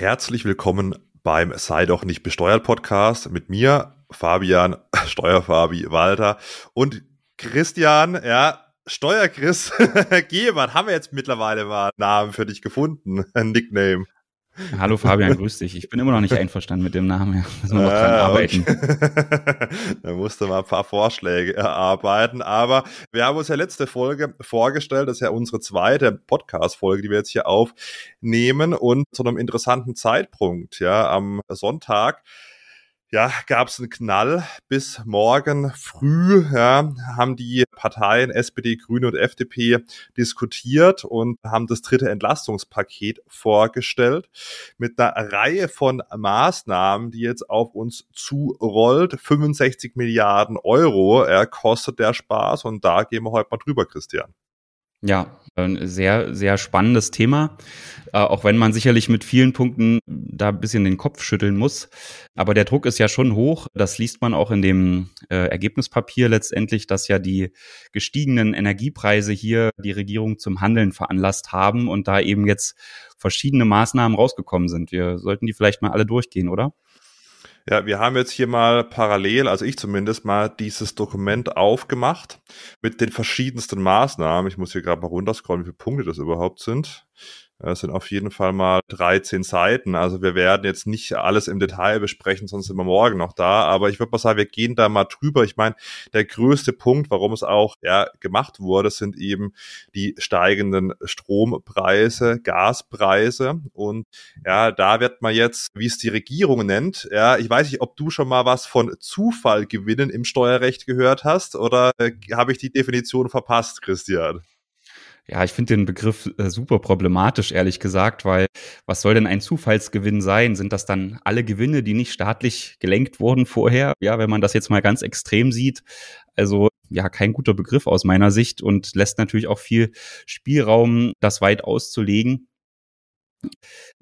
Herzlich willkommen beim Sei doch nicht besteuert Podcast mit mir, Fabian, Steuerfabi Walter und Christian, ja, Steuerchris Gebert. Haben wir jetzt mittlerweile mal einen Namen für dich gefunden, ein Nickname. Hallo Fabian, grüß dich. Ich bin immer noch nicht einverstanden mit dem Namen. Müssen wir noch dran ah, arbeiten. Okay. da musste mal ein paar Vorschläge erarbeiten. Aber wir haben uns ja letzte Folge vorgestellt. Das ist ja unsere zweite Podcast-Folge, die wir jetzt hier aufnehmen. Und zu einem interessanten Zeitpunkt, ja, am Sonntag ja, gab es einen Knall. Bis morgen früh ja, haben die Parteien SPD, Grüne und FDP diskutiert und haben das dritte Entlastungspaket vorgestellt mit einer Reihe von Maßnahmen, die jetzt auf uns zurollt. 65 Milliarden Euro ja, kostet der Spaß und da gehen wir heute mal drüber, Christian. Ja, ein sehr, sehr spannendes Thema, äh, auch wenn man sicherlich mit vielen Punkten da ein bisschen den Kopf schütteln muss. Aber der Druck ist ja schon hoch. Das liest man auch in dem äh, Ergebnispapier letztendlich, dass ja die gestiegenen Energiepreise hier die Regierung zum Handeln veranlasst haben und da eben jetzt verschiedene Maßnahmen rausgekommen sind. Wir sollten die vielleicht mal alle durchgehen, oder? Ja, wir haben jetzt hier mal parallel, also ich zumindest mal, dieses Dokument aufgemacht mit den verschiedensten Maßnahmen. Ich muss hier gerade mal runterscrollen, wie viele Punkte das überhaupt sind. Das sind auf jeden Fall mal 13 Seiten. Also wir werden jetzt nicht alles im Detail besprechen, sonst sind wir morgen noch da. Aber ich würde mal sagen, wir gehen da mal drüber. Ich meine, der größte Punkt, warum es auch ja, gemacht wurde, sind eben die steigenden Strompreise, Gaspreise. Und ja, da wird man jetzt, wie es die Regierung nennt, ja, ich weiß nicht, ob du schon mal was von Zufallgewinnen im Steuerrecht gehört hast oder äh, habe ich die Definition verpasst, Christian? Ja, ich finde den Begriff äh, super problematisch, ehrlich gesagt, weil was soll denn ein Zufallsgewinn sein? Sind das dann alle Gewinne, die nicht staatlich gelenkt wurden vorher? Ja, wenn man das jetzt mal ganz extrem sieht. Also ja, kein guter Begriff aus meiner Sicht und lässt natürlich auch viel Spielraum, das weit auszulegen.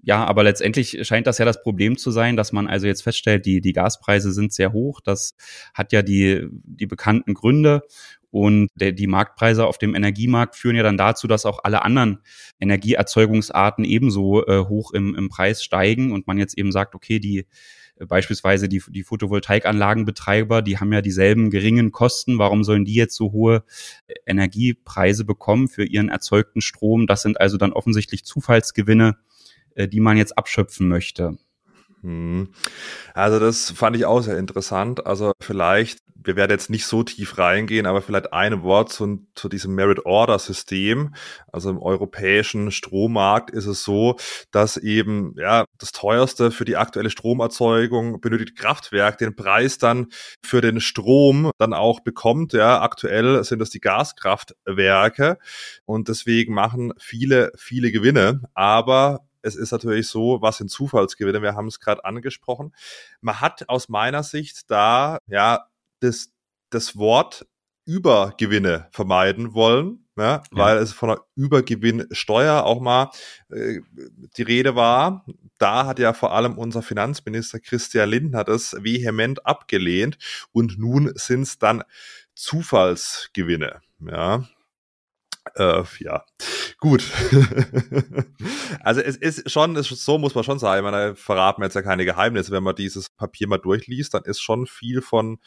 Ja, aber letztendlich scheint das ja das Problem zu sein, dass man also jetzt feststellt, die, die Gaspreise sind sehr hoch. Das hat ja die, die bekannten Gründe. Und der, die Marktpreise auf dem Energiemarkt führen ja dann dazu, dass auch alle anderen Energieerzeugungsarten ebenso äh, hoch im, im Preis steigen und man jetzt eben sagt, okay, die äh, beispielsweise die, die Photovoltaikanlagenbetreiber, die haben ja dieselben geringen Kosten. Warum sollen die jetzt so hohe äh, Energiepreise bekommen für ihren erzeugten Strom? Das sind also dann offensichtlich Zufallsgewinne, äh, die man jetzt abschöpfen möchte. Hm. Also das fand ich auch sehr interessant. Also vielleicht, wir werden jetzt nicht so tief reingehen, aber vielleicht ein Wort zu, zu diesem Merit-Order-System. Also im europäischen Strommarkt ist es so, dass eben ja das teuerste für die aktuelle Stromerzeugung benötigt Kraftwerk den Preis dann für den Strom dann auch bekommt. Ja, aktuell sind das die Gaskraftwerke und deswegen machen viele, viele Gewinne. Aber es ist natürlich so, was sind Zufallsgewinne? Wir haben es gerade angesprochen. Man hat aus meiner Sicht da ja das, das Wort Übergewinne vermeiden wollen, ne? ja. weil es von einer Übergewinnsteuer auch mal äh, die Rede war. Da hat ja vor allem unser Finanzminister Christian Lindner das vehement abgelehnt und nun sind es dann Zufallsgewinne. Ja, äh, ja, gut. also es ist schon, es ist, so muss man schon sagen, man verraten jetzt ja keine Geheimnisse, wenn man dieses Papier mal durchliest, dann ist schon viel von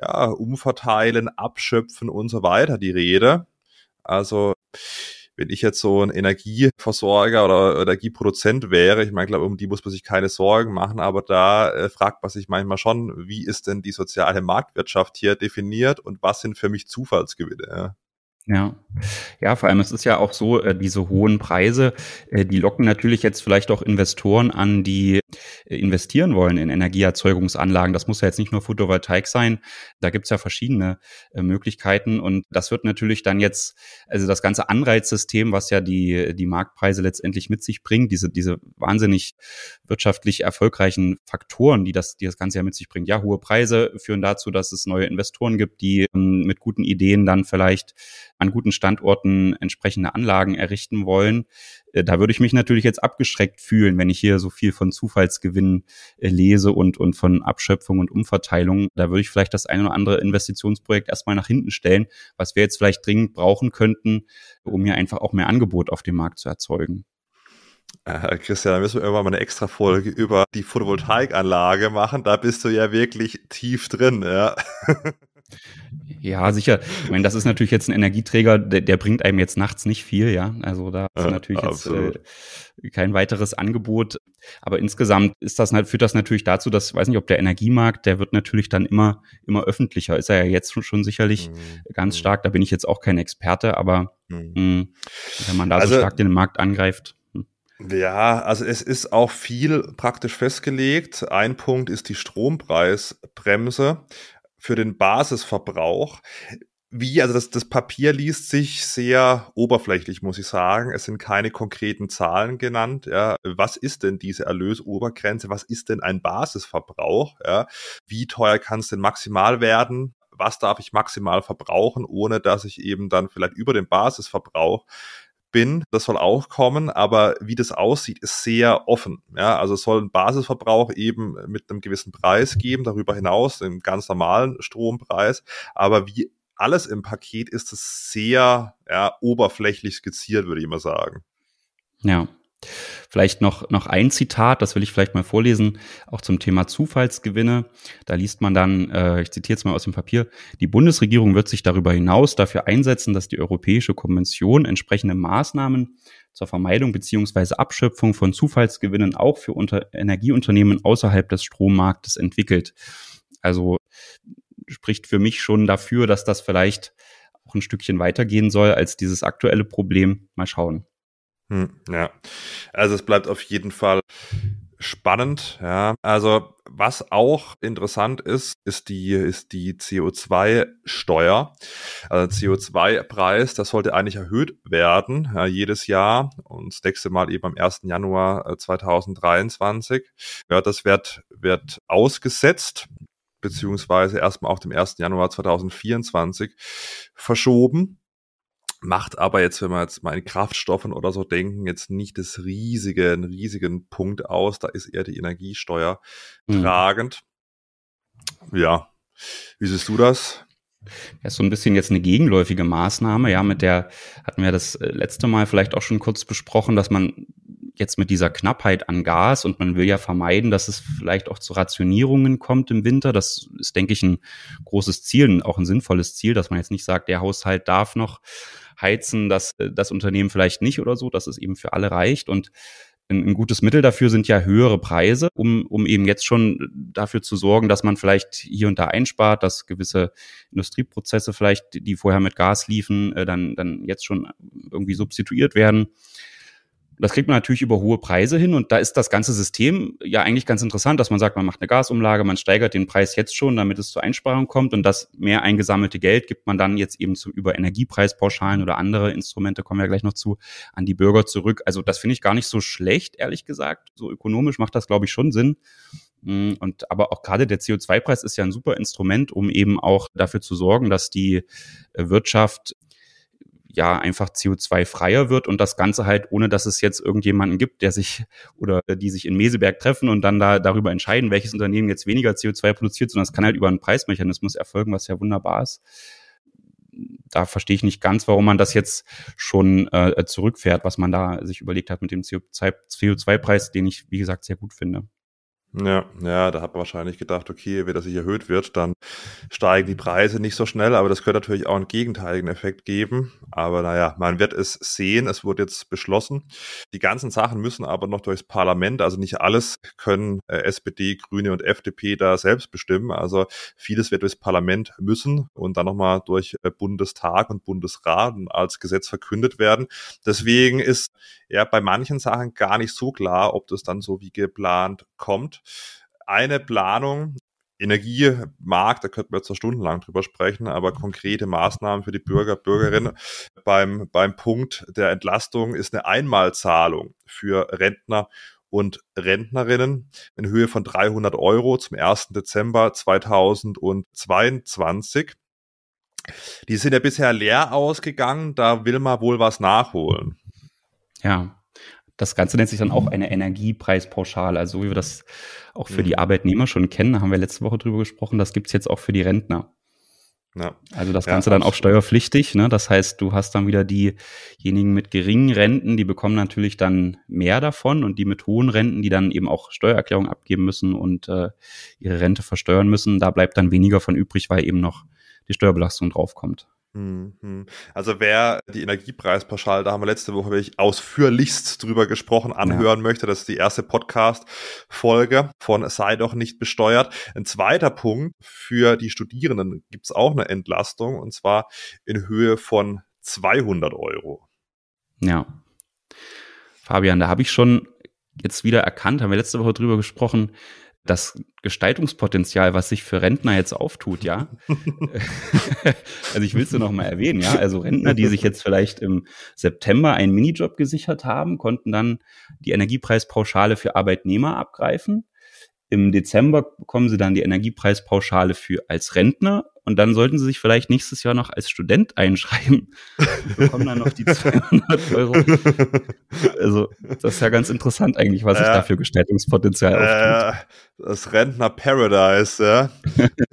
ja, Umverteilen, Abschöpfen und so weiter die Rede. Also wenn ich jetzt so ein Energieversorger oder Energieproduzent wäre, ich meine, glaube, um die muss man sich keine Sorgen machen, aber da äh, fragt man sich manchmal schon, wie ist denn die soziale Marktwirtschaft hier definiert und was sind für mich Zufallsgewinne? Ja. Ja, vor allem es ist ja auch so, äh, diese hohen Preise, äh, die locken natürlich jetzt vielleicht auch Investoren an, die äh, investieren wollen in Energieerzeugungsanlagen. Das muss ja jetzt nicht nur Photovoltaik sein. Da gibt's ja verschiedene Möglichkeiten. Und das wird natürlich dann jetzt, also das ganze Anreizsystem, was ja die, die Marktpreise letztendlich mit sich bringt, diese, diese wahnsinnig wirtschaftlich erfolgreichen Faktoren, die das, die das Ganze ja mit sich bringt. Ja, hohe Preise führen dazu, dass es neue Investoren gibt, die ähm, mit guten Ideen dann vielleicht an guten Standorten entsprechende Anlagen errichten wollen. Äh, da würde ich mich natürlich jetzt abgeschreckt fühlen, wenn ich hier so viel von Zufallsgewinnen äh, lese und, und von Abschöpfung und Umverteilung. Da würde ich vielleicht das eine oder andere Investitionsprojekt erstmal nach hinten stellen, was wir jetzt vielleicht dringend brauchen könnten, um hier einfach auch mehr Angebot auf dem Markt zu erzeugen. Äh, Christian, da müssen wir irgendwann mal eine extra Folge über die Photovoltaikanlage machen. Da bist du ja wirklich tief drin, ja. Ja, sicher. Ich meine, das ist natürlich jetzt ein Energieträger, der, der bringt einem jetzt nachts nicht viel, ja. Also da ist ja, natürlich jetzt äh, kein weiteres Angebot. Aber insgesamt ist das führt das natürlich dazu, dass, ich weiß nicht, ob der Energiemarkt, der wird natürlich dann immer, immer öffentlicher. Ist er ja jetzt schon, schon sicherlich mhm. ganz stark. Da bin ich jetzt auch kein Experte, aber mhm. mh, hm, wenn man da also, so stark den Markt angreift. Hm. Ja, also es ist auch viel praktisch festgelegt. Ein Punkt ist die Strompreisbremse für den Basisverbrauch. Wie, also das, das Papier liest sich sehr oberflächlich, muss ich sagen. Es sind keine konkreten Zahlen genannt. Ja. Was ist denn diese Erlösobergrenze? Was ist denn ein Basisverbrauch? Ja. Wie teuer kann es denn maximal werden? Was darf ich maximal verbrauchen, ohne dass ich eben dann vielleicht über den Basisverbrauch bin, das soll auch kommen, aber wie das aussieht, ist sehr offen. Ja, also es soll einen Basisverbrauch eben mit einem gewissen Preis geben, darüber hinaus den ganz normalen Strompreis, aber wie alles im Paket ist es sehr ja, oberflächlich skizziert, würde ich mal sagen. Ja, Vielleicht noch, noch ein Zitat, das will ich vielleicht mal vorlesen, auch zum Thema Zufallsgewinne. Da liest man dann, äh, ich zitiere jetzt mal aus dem Papier, die Bundesregierung wird sich darüber hinaus dafür einsetzen, dass die Europäische Konvention entsprechende Maßnahmen zur Vermeidung beziehungsweise Abschöpfung von Zufallsgewinnen auch für unter Energieunternehmen außerhalb des Strommarktes entwickelt. Also spricht für mich schon dafür, dass das vielleicht auch ein Stückchen weitergehen soll als dieses aktuelle Problem. Mal schauen. Hm, ja, also es bleibt auf jeden Fall spannend. Ja, also was auch interessant ist, ist die ist die CO2-Steuer. Also CO2-Preis, das sollte eigentlich erhöht werden ja, jedes Jahr und das nächste Mal eben am 1. Januar 2023. Äh, ja, das wird wird ausgesetzt beziehungsweise erstmal auf dem 1. Januar 2024 verschoben macht aber jetzt, wenn wir jetzt mal in Kraftstoffen oder so denken, jetzt nicht das riesige, einen riesigen Punkt aus. Da ist eher die Energiesteuer mhm. tragend. Ja, wie siehst du das? Ja, ist so ein bisschen jetzt eine gegenläufige Maßnahme. Ja, mit der hatten wir das äh, letzte Mal vielleicht auch schon kurz besprochen, dass man jetzt mit dieser Knappheit an Gas und man will ja vermeiden, dass es vielleicht auch zu Rationierungen kommt im Winter. Das ist, denke ich, ein großes Ziel, auch ein sinnvolles Ziel, dass man jetzt nicht sagt, der Haushalt darf noch heizen, das, äh, das Unternehmen vielleicht nicht oder so, dass es eben für alle reicht. Und ein, ein gutes Mittel dafür sind ja höhere Preise, um, um eben jetzt schon dafür zu sorgen, dass man vielleicht hier und da einspart, dass gewisse Industrieprozesse vielleicht, die vorher mit Gas liefen, äh, dann, dann jetzt schon irgendwie substituiert werden. Das kriegt man natürlich über hohe Preise hin und da ist das ganze System ja eigentlich ganz interessant, dass man sagt, man macht eine Gasumlage, man steigert den Preis jetzt schon, damit es zur Einsparung kommt und das mehr eingesammelte Geld gibt man dann jetzt eben zu, über Energiepreispauschalen oder andere Instrumente, kommen wir gleich noch zu, an die Bürger zurück. Also das finde ich gar nicht so schlecht, ehrlich gesagt. So ökonomisch macht das, glaube ich, schon Sinn. Mm, und aber auch gerade der CO2-Preis ist ja ein super Instrument, um eben auch dafür zu sorgen, dass die Wirtschaft ja einfach CO2-freier wird und das Ganze halt, ohne dass es jetzt irgendjemanden gibt, der sich oder die sich in Meseberg treffen und dann da darüber entscheiden, welches Unternehmen jetzt weniger CO2 produziert, sondern es kann halt über einen Preismechanismus erfolgen, was ja wunderbar ist. Da verstehe ich nicht ganz, warum man das jetzt schon äh, zurückfährt, was man da sich überlegt hat mit dem CO2-Preis, den ich, wie gesagt, sehr gut finde. Ja, ja, da hat man wahrscheinlich gedacht, okay, wenn das sich erhöht wird, dann steigen die Preise nicht so schnell, aber das könnte natürlich auch einen gegenteiligen Effekt geben. Aber naja, man wird es sehen, es wurde jetzt beschlossen. Die ganzen Sachen müssen aber noch durchs Parlament, also nicht alles können äh, SPD, Grüne und FDP da selbst bestimmen. Also vieles wird durchs Parlament müssen und dann nochmal durch äh, Bundestag und Bundesrat als Gesetz verkündet werden. Deswegen ist ja bei manchen Sachen gar nicht so klar, ob das dann so wie geplant kommt. Eine Planung, Energiemarkt, da könnten wir jetzt noch stundenlang drüber sprechen, aber konkrete Maßnahmen für die Bürger, Bürgerinnen beim, beim Punkt der Entlastung ist eine Einmalzahlung für Rentner und Rentnerinnen in Höhe von 300 Euro zum 1. Dezember 2022. Die sind ja bisher leer ausgegangen, da will man wohl was nachholen. Ja, das Ganze nennt sich dann auch eine Energiepreispauschale. Also wie wir das auch für die mhm. Arbeitnehmer schon kennen, haben wir letzte Woche drüber gesprochen, das gibt's jetzt auch für die Rentner. Ja. Also das Ganze ja, dann auch steuerpflichtig. Ne? Das heißt, du hast dann wieder diejenigen mit geringen Renten, die bekommen natürlich dann mehr davon und die mit hohen Renten, die dann eben auch Steuererklärung abgeben müssen und äh, ihre Rente versteuern müssen, da bleibt dann weniger von übrig, weil eben noch die Steuerbelastung draufkommt. Mhm. Also wer die Energiepreispauschale, da haben wir letzte Woche wirklich ausführlichst drüber gesprochen, anhören ja. möchte, das ist die erste Podcast-Folge von Sei doch nicht besteuert. Ein zweiter Punkt für die Studierenden gibt es auch eine Entlastung und zwar in Höhe von 200 Euro. Ja. Fabian, da habe ich schon jetzt wieder erkannt, haben wir letzte Woche drüber gesprochen, das Gestaltungspotenzial, was sich für Rentner jetzt auftut, ja. also ich will es nur noch mal erwähnen, ja. Also Rentner, die sich jetzt vielleicht im September einen Minijob gesichert haben, konnten dann die Energiepreispauschale für Arbeitnehmer abgreifen. Im Dezember bekommen sie dann die Energiepreispauschale für als Rentner und dann sollten sie sich vielleicht nächstes Jahr noch als Student einschreiben. und bekommen dann noch die 200 Euro. Also, das ist ja ganz interessant eigentlich, was sich da für Gestaltungspotenzial äh, Das Rentner Paradise, ja.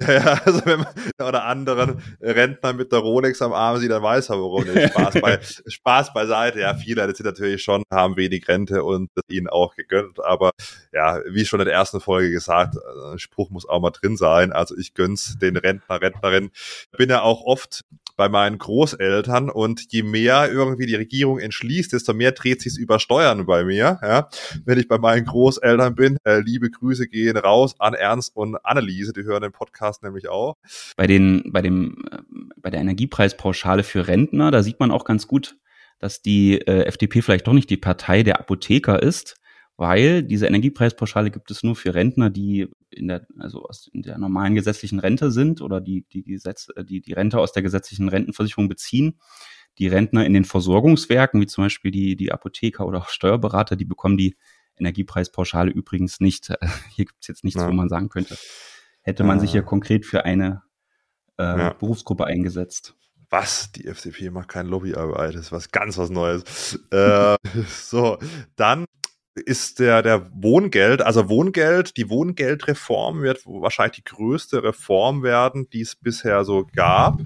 ja. Also, wenn man, oder anderen Rentner mit der Rolex am Arm sieht, dann weiß er, warum. Spaß, bei, Spaß beiseite. Ja, viele sind natürlich schon, haben wenig Rente und ihnen auch gegönnt. Aber ja, wie schon in der ersten Folge gesagt, ein Spruch muss auch mal drin sein. Also, ich gönn's den Rentner, Rentner Partnerin, bin ja auch oft bei meinen Großeltern und je mehr irgendwie die Regierung entschließt, desto mehr dreht sich's über Steuern bei mir. Ja. Wenn ich bei meinen Großeltern bin, äh, liebe Grüße gehen raus an Ernst und Anneliese, die hören den Podcast nämlich auch. Bei den, bei dem, äh, bei der Energiepreispauschale für Rentner, da sieht man auch ganz gut, dass die äh, FDP vielleicht doch nicht die Partei der Apotheker ist, weil diese Energiepreispauschale gibt es nur für Rentner, die in der, also aus in der normalen gesetzlichen Rente sind oder die, die, Gesetz, äh, die, die Rente aus der gesetzlichen Rentenversicherung beziehen. Die Rentner in den Versorgungswerken, wie zum Beispiel die, die Apotheker oder auch Steuerberater, die bekommen die Energiepreispauschale übrigens nicht. Hier gibt es jetzt nichts, ja. wo man sagen könnte, hätte man ja. sich hier konkret für eine äh, ja. Berufsgruppe eingesetzt was, die FDP macht keine Lobbyarbeit, das ist was ganz was Neues. äh, so, dann ist der, der Wohngeld, also Wohngeld, die Wohngeldreform wird wahrscheinlich die größte Reform werden, die es bisher so gab.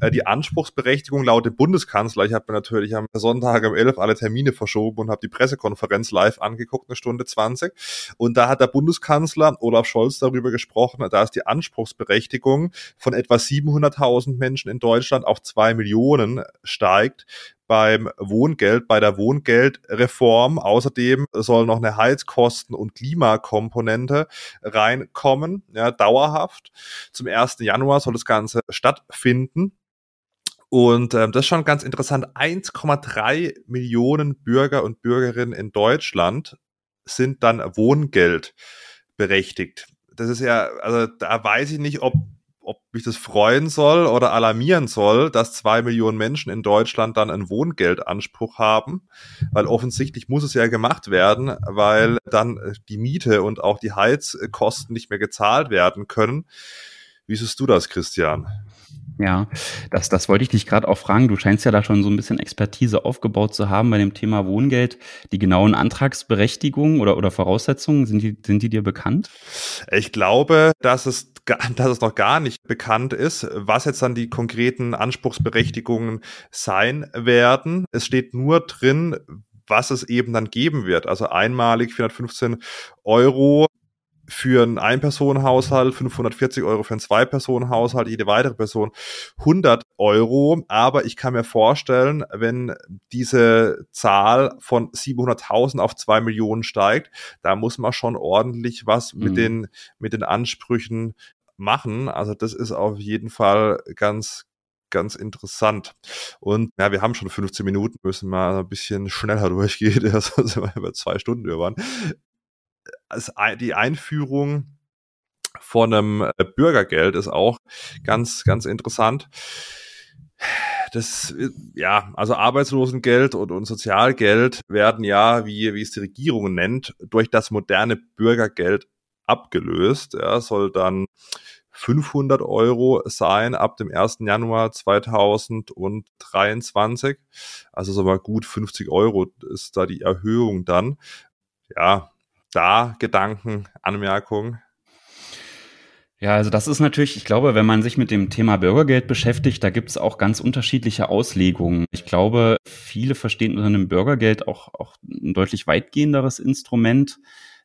Äh, die Anspruchsberechtigung laut dem Bundeskanzler, ich habe mir natürlich am Sonntag um 11 alle Termine verschoben und habe die Pressekonferenz live angeguckt, eine Stunde 20. Und da hat der Bundeskanzler Olaf Scholz darüber gesprochen, da ist die Anspruchsberechtigung von etwa 700.000 Menschen in Deutschland auf zwei Millionen steigt beim Wohngeld, bei der Wohngeldreform. Außerdem soll noch eine Heizkosten- und Klimakomponente reinkommen, ja, dauerhaft. Zum 1. Januar soll das Ganze stattfinden. Und ähm, das ist schon ganz interessant. 1,3 Millionen Bürger und Bürgerinnen in Deutschland sind dann Wohngeld berechtigt. Das ist ja, also da weiß ich nicht, ob ob mich das freuen soll oder alarmieren soll, dass zwei Millionen Menschen in Deutschland dann einen Wohngeldanspruch haben, weil offensichtlich muss es ja gemacht werden, weil dann die Miete und auch die Heizkosten nicht mehr gezahlt werden können. Wie siehst du das, Christian? Ja, das, das wollte ich dich gerade auch fragen. Du scheinst ja da schon so ein bisschen Expertise aufgebaut zu haben bei dem Thema Wohngeld. Die genauen Antragsberechtigungen oder, oder Voraussetzungen, sind die, sind die dir bekannt? Ich glaube, dass es, dass es noch gar nicht bekannt ist, was jetzt dann die konkreten Anspruchsberechtigungen sein werden. Es steht nur drin, was es eben dann geben wird. Also einmalig 415 Euro für einen Ein-Personen-Haushalt, 540 Euro für einen Zwei-Personen-Haushalt, jede weitere Person 100 Euro. Aber ich kann mir vorstellen, wenn diese Zahl von 700.000 auf zwei Millionen steigt, da muss man schon ordentlich was mhm. mit den, mit den Ansprüchen machen. Also das ist auf jeden Fall ganz, ganz interessant. Und ja, wir haben schon 15 Minuten, müssen wir ein bisschen schneller durchgehen, also sind wir über zwei Stunden über waren die Einführung von einem äh, Bürgergeld ist auch ganz, ganz interessant. Das, äh, ja, also Arbeitslosengeld und, und Sozialgeld werden ja, wie, wie es die Regierung nennt, durch das moderne Bürgergeld abgelöst. Ja, soll dann 500 Euro sein ab dem 1. Januar 2023. Also so mal gut 50 Euro ist da die Erhöhung dann. Ja, da Gedanken, Anmerkungen? Ja, also das ist natürlich, ich glaube, wenn man sich mit dem Thema Bürgergeld beschäftigt, da gibt es auch ganz unterschiedliche Auslegungen. Ich glaube, viele verstehen unter einem Bürgergeld auch, auch ein deutlich weitgehenderes Instrument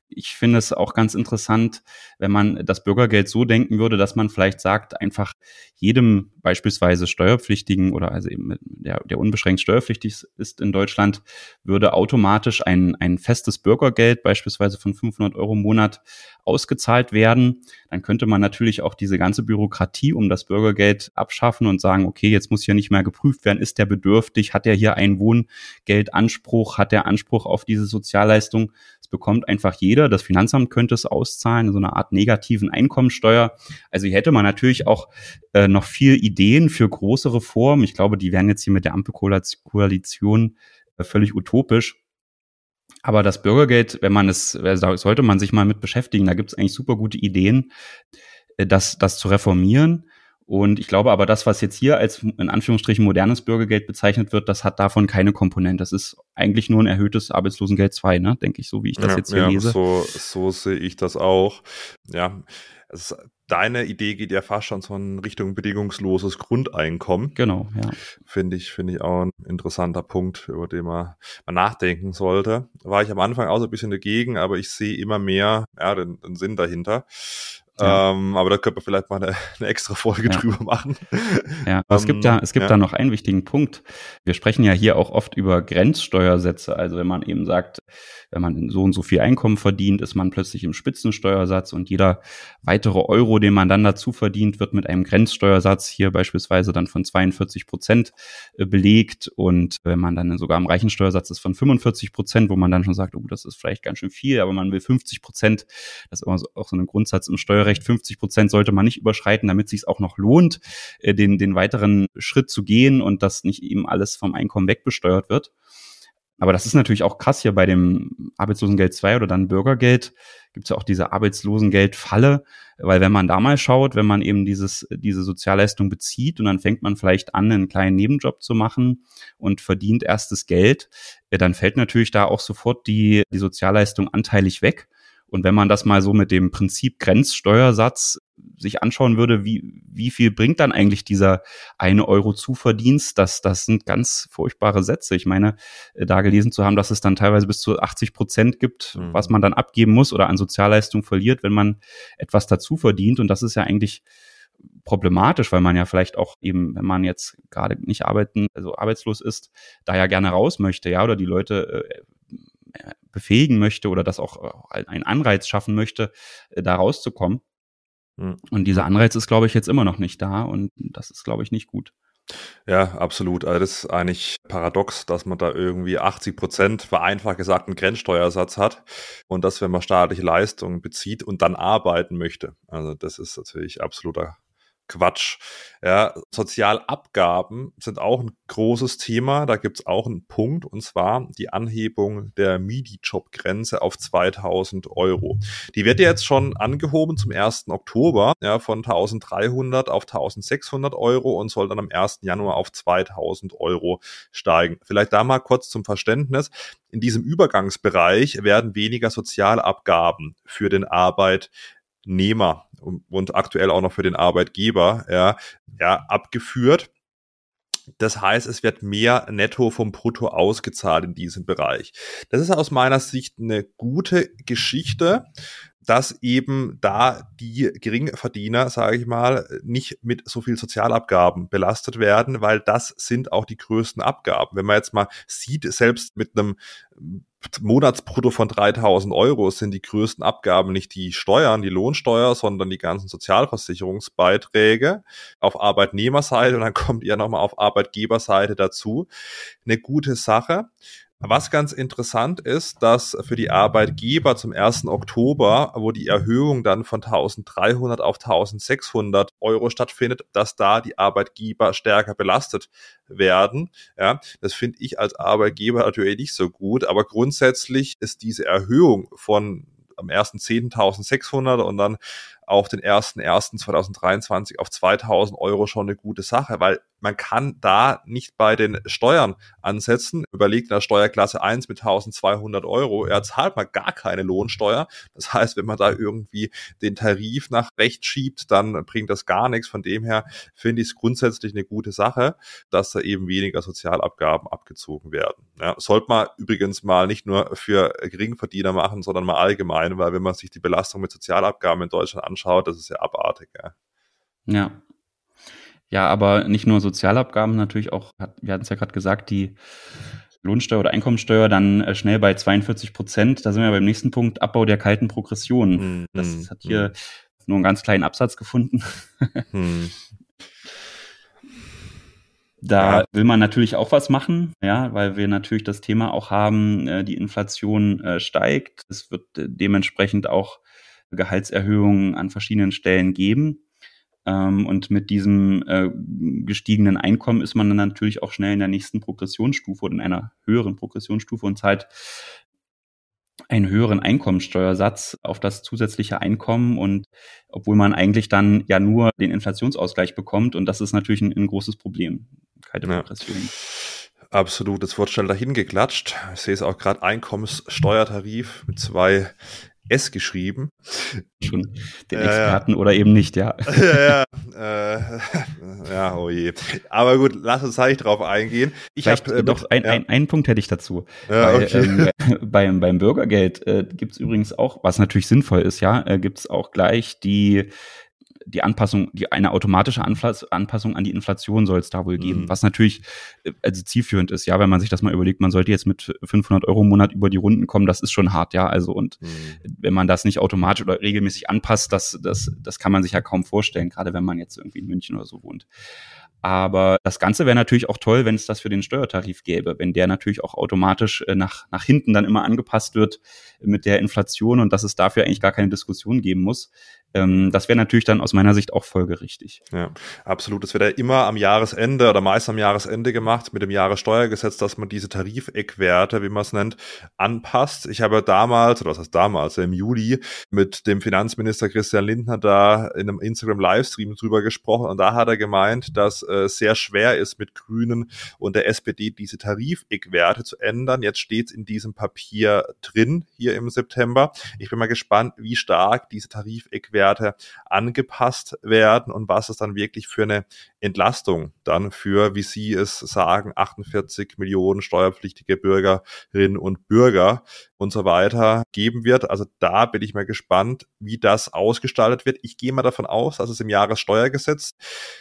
ich finde es auch ganz interessant, wenn man das Bürgergeld so denken würde, dass man vielleicht sagt, einfach jedem beispielsweise Steuerpflichtigen oder also eben der, der unbeschränkt steuerpflichtig ist in Deutschland, würde automatisch ein, ein festes Bürgergeld beispielsweise von 500 Euro im Monat ausgezahlt werden. Dann könnte man natürlich auch diese ganze Bürokratie um das Bürgergeld abschaffen und sagen, okay, jetzt muss hier nicht mehr geprüft werden, ist der bedürftig, hat er hier einen Wohngeldanspruch, hat er Anspruch auf diese Sozialleistung. Es bekommt einfach jeder. Das Finanzamt könnte es auszahlen, so eine Art negativen Einkommensteuer. Also hier hätte man natürlich auch äh, noch viel Ideen für große Reformen. Ich glaube, die wären jetzt hier mit der Ampelkoalition äh, völlig utopisch. Aber das Bürgergeld, wenn man es, sollte man sich mal mit beschäftigen, da gibt es eigentlich super gute Ideen, äh, das, das zu reformieren. Und ich glaube aber, das, was jetzt hier als in Anführungsstrichen modernes Bürgergeld bezeichnet wird, das hat davon keine Komponente. Das ist eigentlich nur ein erhöhtes Arbeitslosengeld 2, ne? denke ich, so wie ich das ja, jetzt hier ja, lese. So, so sehe ich das auch. Ja, es, deine Idee geht ja fast schon so in Richtung bedingungsloses Grundeinkommen. Genau, ja. Finde ich, finde ich auch ein interessanter Punkt, über den man, man nachdenken sollte. War ich am Anfang auch so ein bisschen dagegen, aber ich sehe immer mehr ja, den, den Sinn dahinter. Ja. Ähm, aber da könnte man vielleicht mal eine, eine extra Folge ja. drüber machen. Ja, es gibt da, es gibt ja. da noch einen wichtigen Punkt. Wir sprechen ja hier auch oft über Grenzsteuersätze. Also wenn man eben sagt, wenn man so und so viel Einkommen verdient, ist man plötzlich im Spitzensteuersatz und jeder weitere Euro, den man dann dazu verdient, wird mit einem Grenzsteuersatz hier beispielsweise dann von 42 Prozent äh, belegt. Und wenn man dann sogar am Reichensteuersatz ist von 45 Prozent, wo man dann schon sagt, oh, das ist vielleicht ganz schön viel, aber man will 50 Prozent, das ist immer auch so ein Grundsatz im Steuerrecht, 50 Prozent sollte man nicht überschreiten, damit es sich auch noch lohnt, äh, den, den weiteren Schritt zu gehen und dass nicht eben alles vom Einkommen wegbesteuert wird. Aber das ist natürlich auch krass hier bei dem Arbeitslosengeld 2 oder dann Bürgergeld gibt es ja auch diese Arbeitslosengeldfalle, weil wenn man da mal schaut, wenn man eben dieses, diese Sozialleistung bezieht und dann fängt man vielleicht an, einen kleinen Nebenjob zu machen und verdient erstes Geld, äh, dann fällt natürlich da auch sofort die, die Sozialleistung anteilig weg. Und wenn man das mal so mit dem Prinzip Grenzsteuersatz sich anschauen würde, wie, wie viel bringt dann eigentlich dieser eine Euro Zuverdienst, das, das sind ganz furchtbare Sätze. Ich meine, äh, da gelesen zu haben, dass es dann teilweise bis zu 80 Prozent gibt, mhm. was man dann abgeben muss oder an Sozialleistung verliert, wenn man etwas dazu verdient. Und das ist ja eigentlich problematisch, weil man ja vielleicht auch eben, wenn man jetzt gerade nicht arbeiten, also arbeitslos ist, da ja gerne raus möchte, ja, oder die Leute äh, befähigen möchte oder das auch äh, einen Anreiz schaffen möchte, äh, da rauszukommen. Mhm. Und dieser Anreiz ist, glaube ich, jetzt immer noch nicht da und das ist, glaube ich, nicht gut. Ja, absolut. Also das ist eigentlich paradox, dass man da irgendwie 80 Prozent vereinfacht gesagt einen Grenzsteuersatz hat und das, wenn man staatliche Leistungen bezieht und dann arbeiten möchte. Also das ist natürlich absoluter Quatsch. Ja, Sozialabgaben sind auch ein großes Thema. Da gibt es auch einen Punkt, und zwar die Anhebung der MIDI-Job-Grenze auf 2000 Euro. Die wird jetzt schon angehoben zum 1. Oktober ja, von 1300 auf 1600 Euro und soll dann am 1. Januar auf 2000 Euro steigen. Vielleicht da mal kurz zum Verständnis. In diesem Übergangsbereich werden weniger Sozialabgaben für den Arbeit Arbeitnehmer und aktuell auch noch für den Arbeitgeber ja, ja, abgeführt. Das heißt, es wird mehr netto vom Brutto ausgezahlt in diesem Bereich. Das ist aus meiner Sicht eine gute Geschichte, dass eben da die Geringverdiener, sage ich mal, nicht mit so viel Sozialabgaben belastet werden, weil das sind auch die größten Abgaben. Wenn man jetzt mal sieht, selbst mit einem Monatsbrutto von 3000 Euro sind die größten Abgaben nicht die Steuern, die Lohnsteuer, sondern die ganzen Sozialversicherungsbeiträge auf Arbeitnehmerseite und dann kommt ihr nochmal auf Arbeitgeberseite dazu. Eine gute Sache. Was ganz interessant ist, dass für die Arbeitgeber zum 1. Oktober, wo die Erhöhung dann von 1300 auf 1600 Euro stattfindet, dass da die Arbeitgeber stärker belastet werden. Ja, das finde ich als Arbeitgeber natürlich nicht so gut, aber grundsätzlich ist diese Erhöhung von am 1.10.1600 und dann auf den 1.1.2023 auf 2000 Euro schon eine gute Sache, weil man kann da nicht bei den Steuern ansetzen. Überlegt in der Steuerklasse 1 mit 1200 Euro, er zahlt mal gar keine Lohnsteuer. Das heißt, wenn man da irgendwie den Tarif nach rechts schiebt, dann bringt das gar nichts. Von dem her finde ich es grundsätzlich eine gute Sache, dass da eben weniger Sozialabgaben abgezogen werden. Ja, sollte man übrigens mal nicht nur für Geringverdiener machen, sondern mal allgemein, weil wenn man sich die Belastung mit Sozialabgaben in Deutschland anschaut, das ist ja abartig. Ja, ja. Ja, aber nicht nur Sozialabgaben, natürlich auch, wir hatten es ja gerade gesagt, die Lohnsteuer oder Einkommensteuer dann äh, schnell bei 42 Prozent. Da sind wir beim nächsten Punkt, Abbau der kalten Progression. Mm, das hat hier mm. nur einen ganz kleinen Absatz gefunden. mm. Da ja. will man natürlich auch was machen, ja, weil wir natürlich das Thema auch haben, äh, die Inflation äh, steigt. Es wird dementsprechend auch Gehaltserhöhungen an verschiedenen Stellen geben. Ähm, und mit diesem äh, gestiegenen Einkommen ist man dann natürlich auch schnell in der nächsten Progressionsstufe oder in einer höheren Progressionsstufe und zahlt einen höheren Einkommensteuersatz auf das zusätzliche Einkommen und obwohl man eigentlich dann ja nur den Inflationsausgleich bekommt und das ist natürlich ein, ein großes Problem. Keine Progression. Ja. Absolut, es wird schnell dahin geklatscht. Ich sehe es auch gerade Einkommenssteuertarif mit zwei S geschrieben. Schon den Experten äh, oder eben nicht, ja. Ja, ja, äh, ja, oh je. Aber gut, lass uns gleich drauf eingehen. Ich habe äh, doch ein, ja. ein, einen Punkt hätte ich dazu. Ja, Weil, okay. ähm, beim, beim Bürgergeld äh, gibt es übrigens auch, was natürlich sinnvoll ist, ja, äh, gibt es auch gleich die die Anpassung, die eine automatische Anflass, Anpassung an die Inflation soll es da wohl geben, mhm. was natürlich äh, also zielführend ist, ja, wenn man sich das mal überlegt, man sollte jetzt mit 500 Euro im Monat über die Runden kommen, das ist schon hart, ja, also und mhm. wenn man das nicht automatisch oder regelmäßig anpasst, das, das, das kann man sich ja kaum vorstellen, gerade wenn man jetzt irgendwie in München oder so wohnt. Aber das Ganze wäre natürlich auch toll, wenn es das für den Steuertarif gäbe, wenn der natürlich auch automatisch äh, nach, nach hinten dann immer angepasst wird mit der Inflation und dass es dafür eigentlich gar keine Diskussion geben muss. Ähm, das wäre natürlich dann aus meiner Sicht auch folgerichtig. Ja, absolut. Das wird ja immer am Jahresende oder meist am Jahresende gemacht mit dem Jahressteuergesetz, dass man diese Tarifeckwerte, wie man es nennt, anpasst. Ich habe damals, oder was heißt damals, im Juli mit dem Finanzminister Christian Lindner da in einem Instagram-Livestream drüber gesprochen und da hat er gemeint, dass äh, sehr schwer ist mit Grünen und der SPD diese Tarifeckwerte zu ändern. Jetzt steht es in diesem Papier drin, hier im September. Ich bin mal gespannt, wie stark diese Tarifeckwerte Werte angepasst werden und was es dann wirklich für eine Entlastung dann für, wie Sie es sagen, 48 Millionen steuerpflichtige Bürgerinnen und Bürger und so weiter geben wird. Also da bin ich mal gespannt, wie das ausgestaltet wird. Ich gehe mal davon aus, dass es im Jahressteuergesetz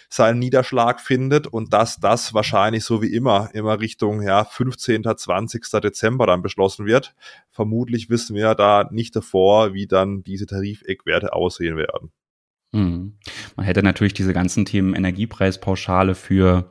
seinen Niederschlag findet und dass das wahrscheinlich so wie immer immer Richtung ja 15. 20. Dezember dann beschlossen wird. Vermutlich wissen wir da nicht davor, wie dann diese Tarifeckwerte aussehen werden. Mhm. Man hätte natürlich diese ganzen Themen Energiepreispauschale für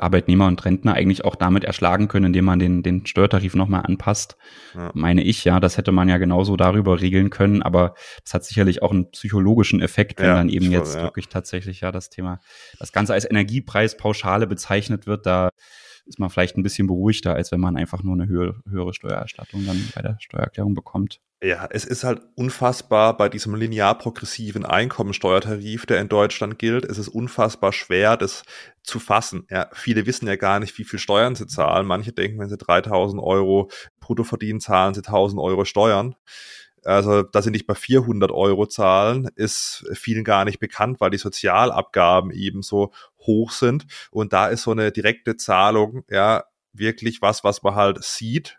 Arbeitnehmer und Rentner eigentlich auch damit erschlagen können, indem man den, den Steuertarif nochmal anpasst, ja. meine ich. Ja, das hätte man ja genauso darüber regeln können, aber das hat sicherlich auch einen psychologischen Effekt, wenn ja, dann eben jetzt ja. wirklich tatsächlich ja das Thema, das Ganze als Energiepreispauschale bezeichnet wird, da ist man vielleicht ein bisschen beruhigter, als wenn man einfach nur eine höhere, höhere Steuererstattung dann bei der Steuererklärung bekommt. Ja, es ist halt unfassbar bei diesem linear progressiven Einkommensteuertarif, der in Deutschland gilt. Es ist unfassbar schwer, das zu fassen. Ja, viele wissen ja gar nicht, wie viel Steuern sie zahlen. Manche denken, wenn sie 3000 Euro brutto verdienen, zahlen sie 1000 Euro Steuern. Also, dass sie nicht bei 400 Euro zahlen, ist vielen gar nicht bekannt, weil die Sozialabgaben eben so hoch sind. Und da ist so eine direkte Zahlung, ja, wirklich was, was man halt sieht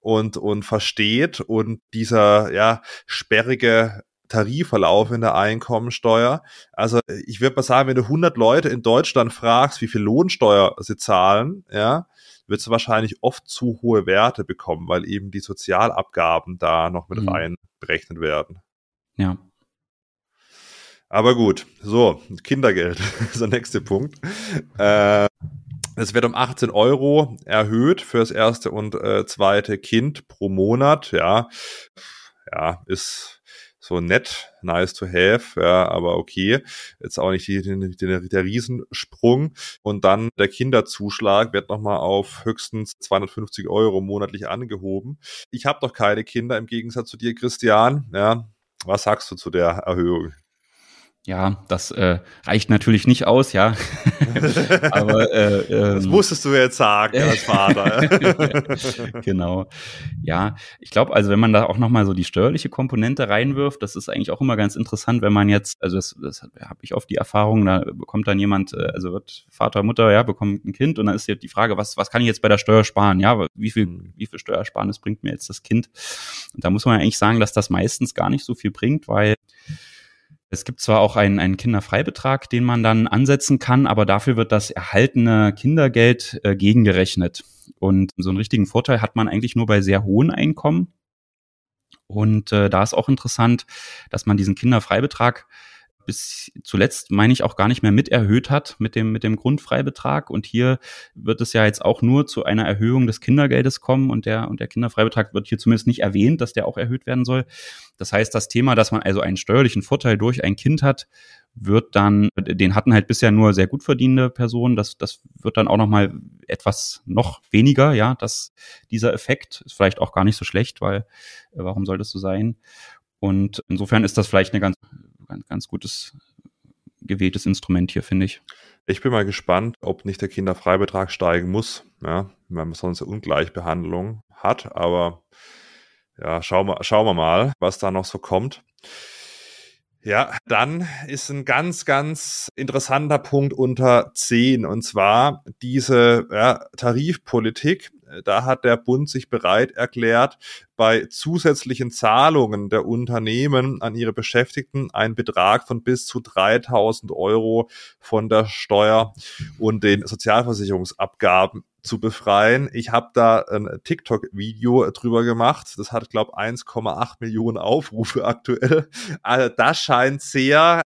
und, und versteht. Und dieser, ja, sperrige Tarifverlauf in der Einkommensteuer. Also ich würde mal sagen, wenn du 100 Leute in Deutschland fragst, wie viel Lohnsteuer sie zahlen, ja, wird es wahrscheinlich oft zu hohe Werte bekommen, weil eben die Sozialabgaben da noch mit mhm. rein berechnet werden. Ja. Aber gut, so, Kindergeld ist der nächste Punkt. Äh, es wird um 18 Euro erhöht fürs erste und äh, zweite Kind pro Monat. Ja, ja, ist so nett, nice to have, ja, aber okay. Jetzt auch nicht die, die, die, der Riesensprung. Und dann der Kinderzuschlag wird nochmal auf höchstens 250 Euro monatlich angehoben. Ich habe doch keine Kinder im Gegensatz zu dir, Christian. Ja, was sagst du zu der Erhöhung? Ja, das äh, reicht natürlich nicht aus, ja. Aber äh, ähm, das musstest du jetzt sagen als Vater. genau. Ja, ich glaube, also wenn man da auch noch mal so die steuerliche Komponente reinwirft, das ist eigentlich auch immer ganz interessant, wenn man jetzt, also das, das habe ich oft die Erfahrung, da bekommt dann jemand, äh, also wird Vater, Mutter, ja, bekommt ein Kind und dann ist jetzt die Frage, was was kann ich jetzt bei der Steuer sparen? Ja, wie viel hm. wie viel Steuersparnis bringt mir jetzt das Kind? Und da muss man eigentlich sagen, dass das meistens gar nicht so viel bringt, weil es gibt zwar auch einen, einen Kinderfreibetrag, den man dann ansetzen kann, aber dafür wird das erhaltene Kindergeld äh, gegengerechnet. Und so einen richtigen Vorteil hat man eigentlich nur bei sehr hohen Einkommen. Und äh, da ist auch interessant, dass man diesen Kinderfreibetrag bis zuletzt, meine ich, auch gar nicht mehr mit erhöht hat mit dem, mit dem Grundfreibetrag. Und hier wird es ja jetzt auch nur zu einer Erhöhung des Kindergeldes kommen und der, und der Kinderfreibetrag wird hier zumindest nicht erwähnt, dass der auch erhöht werden soll. Das heißt, das Thema, dass man also einen steuerlichen Vorteil durch ein Kind hat, wird dann, den hatten halt bisher nur sehr gut verdienende Personen. Das, das wird dann auch nochmal etwas noch weniger, ja, dass dieser Effekt ist vielleicht auch gar nicht so schlecht, weil äh, warum soll das so sein? Und insofern ist das vielleicht eine ganz ganz, ganz gutes gewähltes Instrument hier, finde ich. Ich bin mal gespannt, ob nicht der Kinderfreibetrag steigen muss, ja, wenn man sonst eine Ungleichbehandlung hat. Aber ja, schauen wir, schauen wir mal, was da noch so kommt. Ja, dann ist ein ganz, ganz interessanter Punkt unter 10 und zwar diese ja, Tarifpolitik. Da hat der Bund sich bereit erklärt, bei zusätzlichen Zahlungen der Unternehmen an ihre Beschäftigten einen Betrag von bis zu 3000 Euro von der Steuer und den Sozialversicherungsabgaben zu befreien. Ich habe da ein TikTok-Video drüber gemacht. Das hat, glaube 1,8 Millionen Aufrufe aktuell. Also das scheint sehr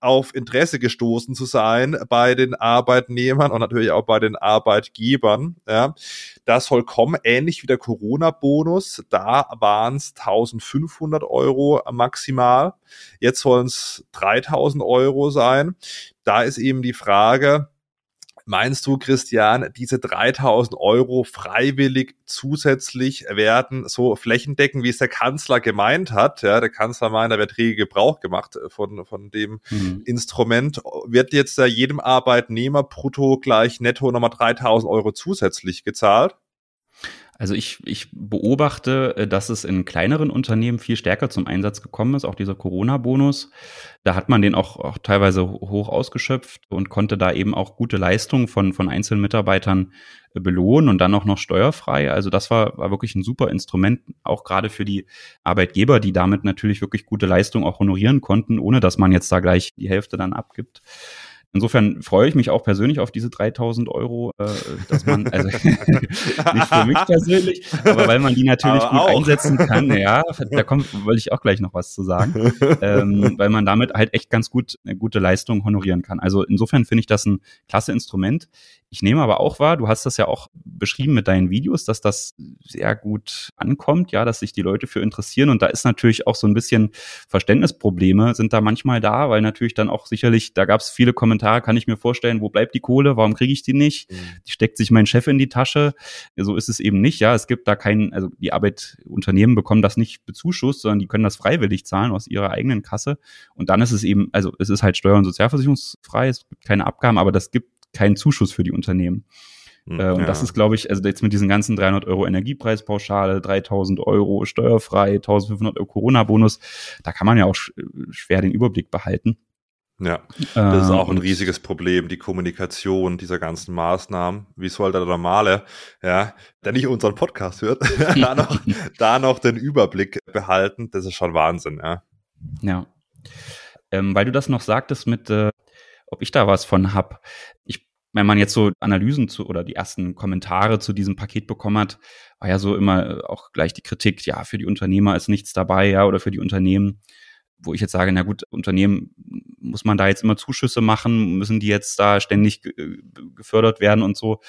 auf Interesse gestoßen zu sein bei den Arbeitnehmern und natürlich auch bei den Arbeitgebern. Ja. Das soll kommen, ähnlich wie der Corona-Bonus. Da waren es 1500 Euro maximal. Jetzt sollen es 3000 Euro sein. Da ist eben die Frage, Meinst du, Christian, diese 3000 Euro freiwillig zusätzlich werden so flächendeckend, wie es der Kanzler gemeint hat? Ja, der Kanzler meint, da wird rege Gebrauch gemacht von, von dem mhm. Instrument. Wird jetzt da jedem Arbeitnehmer brutto gleich netto nochmal 3000 Euro zusätzlich gezahlt? Also ich, ich beobachte, äh, dass es in kleineren Unternehmen viel stärker zum Einsatz gekommen ist, auch dieser Corona-Bonus. Da hat man den auch, auch teilweise hoch ausgeschöpft und konnte da eben auch gute Leistungen von, von einzelnen Mitarbeitern äh, belohnen und dann auch noch steuerfrei. Also das war, war wirklich ein super Instrument, auch gerade für die Arbeitgeber, die damit natürlich wirklich gute Leistungen auch honorieren konnten, ohne dass man jetzt da gleich die Hälfte dann abgibt. Insofern freue ich mich auch persönlich auf diese 3000 Euro, äh, dass man, also nicht für mich persönlich, aber weil man die natürlich aber gut auch. einsetzen kann. Ja, da kommt, wollte ich auch gleich noch was zu sagen, ähm, weil man damit halt echt ganz gut eine gute Leistung honorieren kann. Also insofern finde ich das ein klasse Instrument. Ich nehme aber auch wahr, du hast das ja auch beschrieben mit deinen Videos, dass das sehr gut ankommt, ja, dass sich die Leute für interessieren und da ist natürlich auch so ein bisschen Verständnisprobleme sind da manchmal da, weil natürlich dann auch sicherlich, da gab es viele Kommentare, kann ich mir vorstellen, wo bleibt die Kohle, warum kriege ich die nicht? Mhm. Die steckt sich mein Chef in die Tasche. So ist es eben nicht, ja, es gibt da keinen, also die Arbeitsunternehmen bekommen das nicht bezuschusst, sondern die können das freiwillig zahlen aus ihrer eigenen Kasse und dann ist es eben, also es ist halt steuer- und sozialversicherungsfrei, es gibt keine Abgaben, aber das gibt keinen Zuschuss für die Unternehmen. Hm, äh, und ja. das ist, glaube ich, also jetzt mit diesen ganzen 300 Euro Energiepreispauschale, 3000 Euro steuerfrei, 1500 Euro Corona-Bonus, da kann man ja auch schwer den Überblick behalten. Ja, das ist auch ein riesiges Problem, die Kommunikation dieser ganzen Maßnahmen. Wie soll der normale, ja, der nicht unseren Podcast hört, da noch, da noch den Überblick behalten? Das ist schon Wahnsinn, ja. Ja. Ähm, weil du das noch sagtest mit, äh, ob ich da was von hab. Ich, wenn man jetzt so Analysen zu oder die ersten Kommentare zu diesem Paket bekommen hat, war ja so immer äh, auch gleich die Kritik, ja, für die Unternehmer ist nichts dabei, ja, oder für die Unternehmen, wo ich jetzt sage, na gut, Unternehmen, muss man da jetzt immer Zuschüsse machen, müssen die jetzt da ständig gefördert werden und so.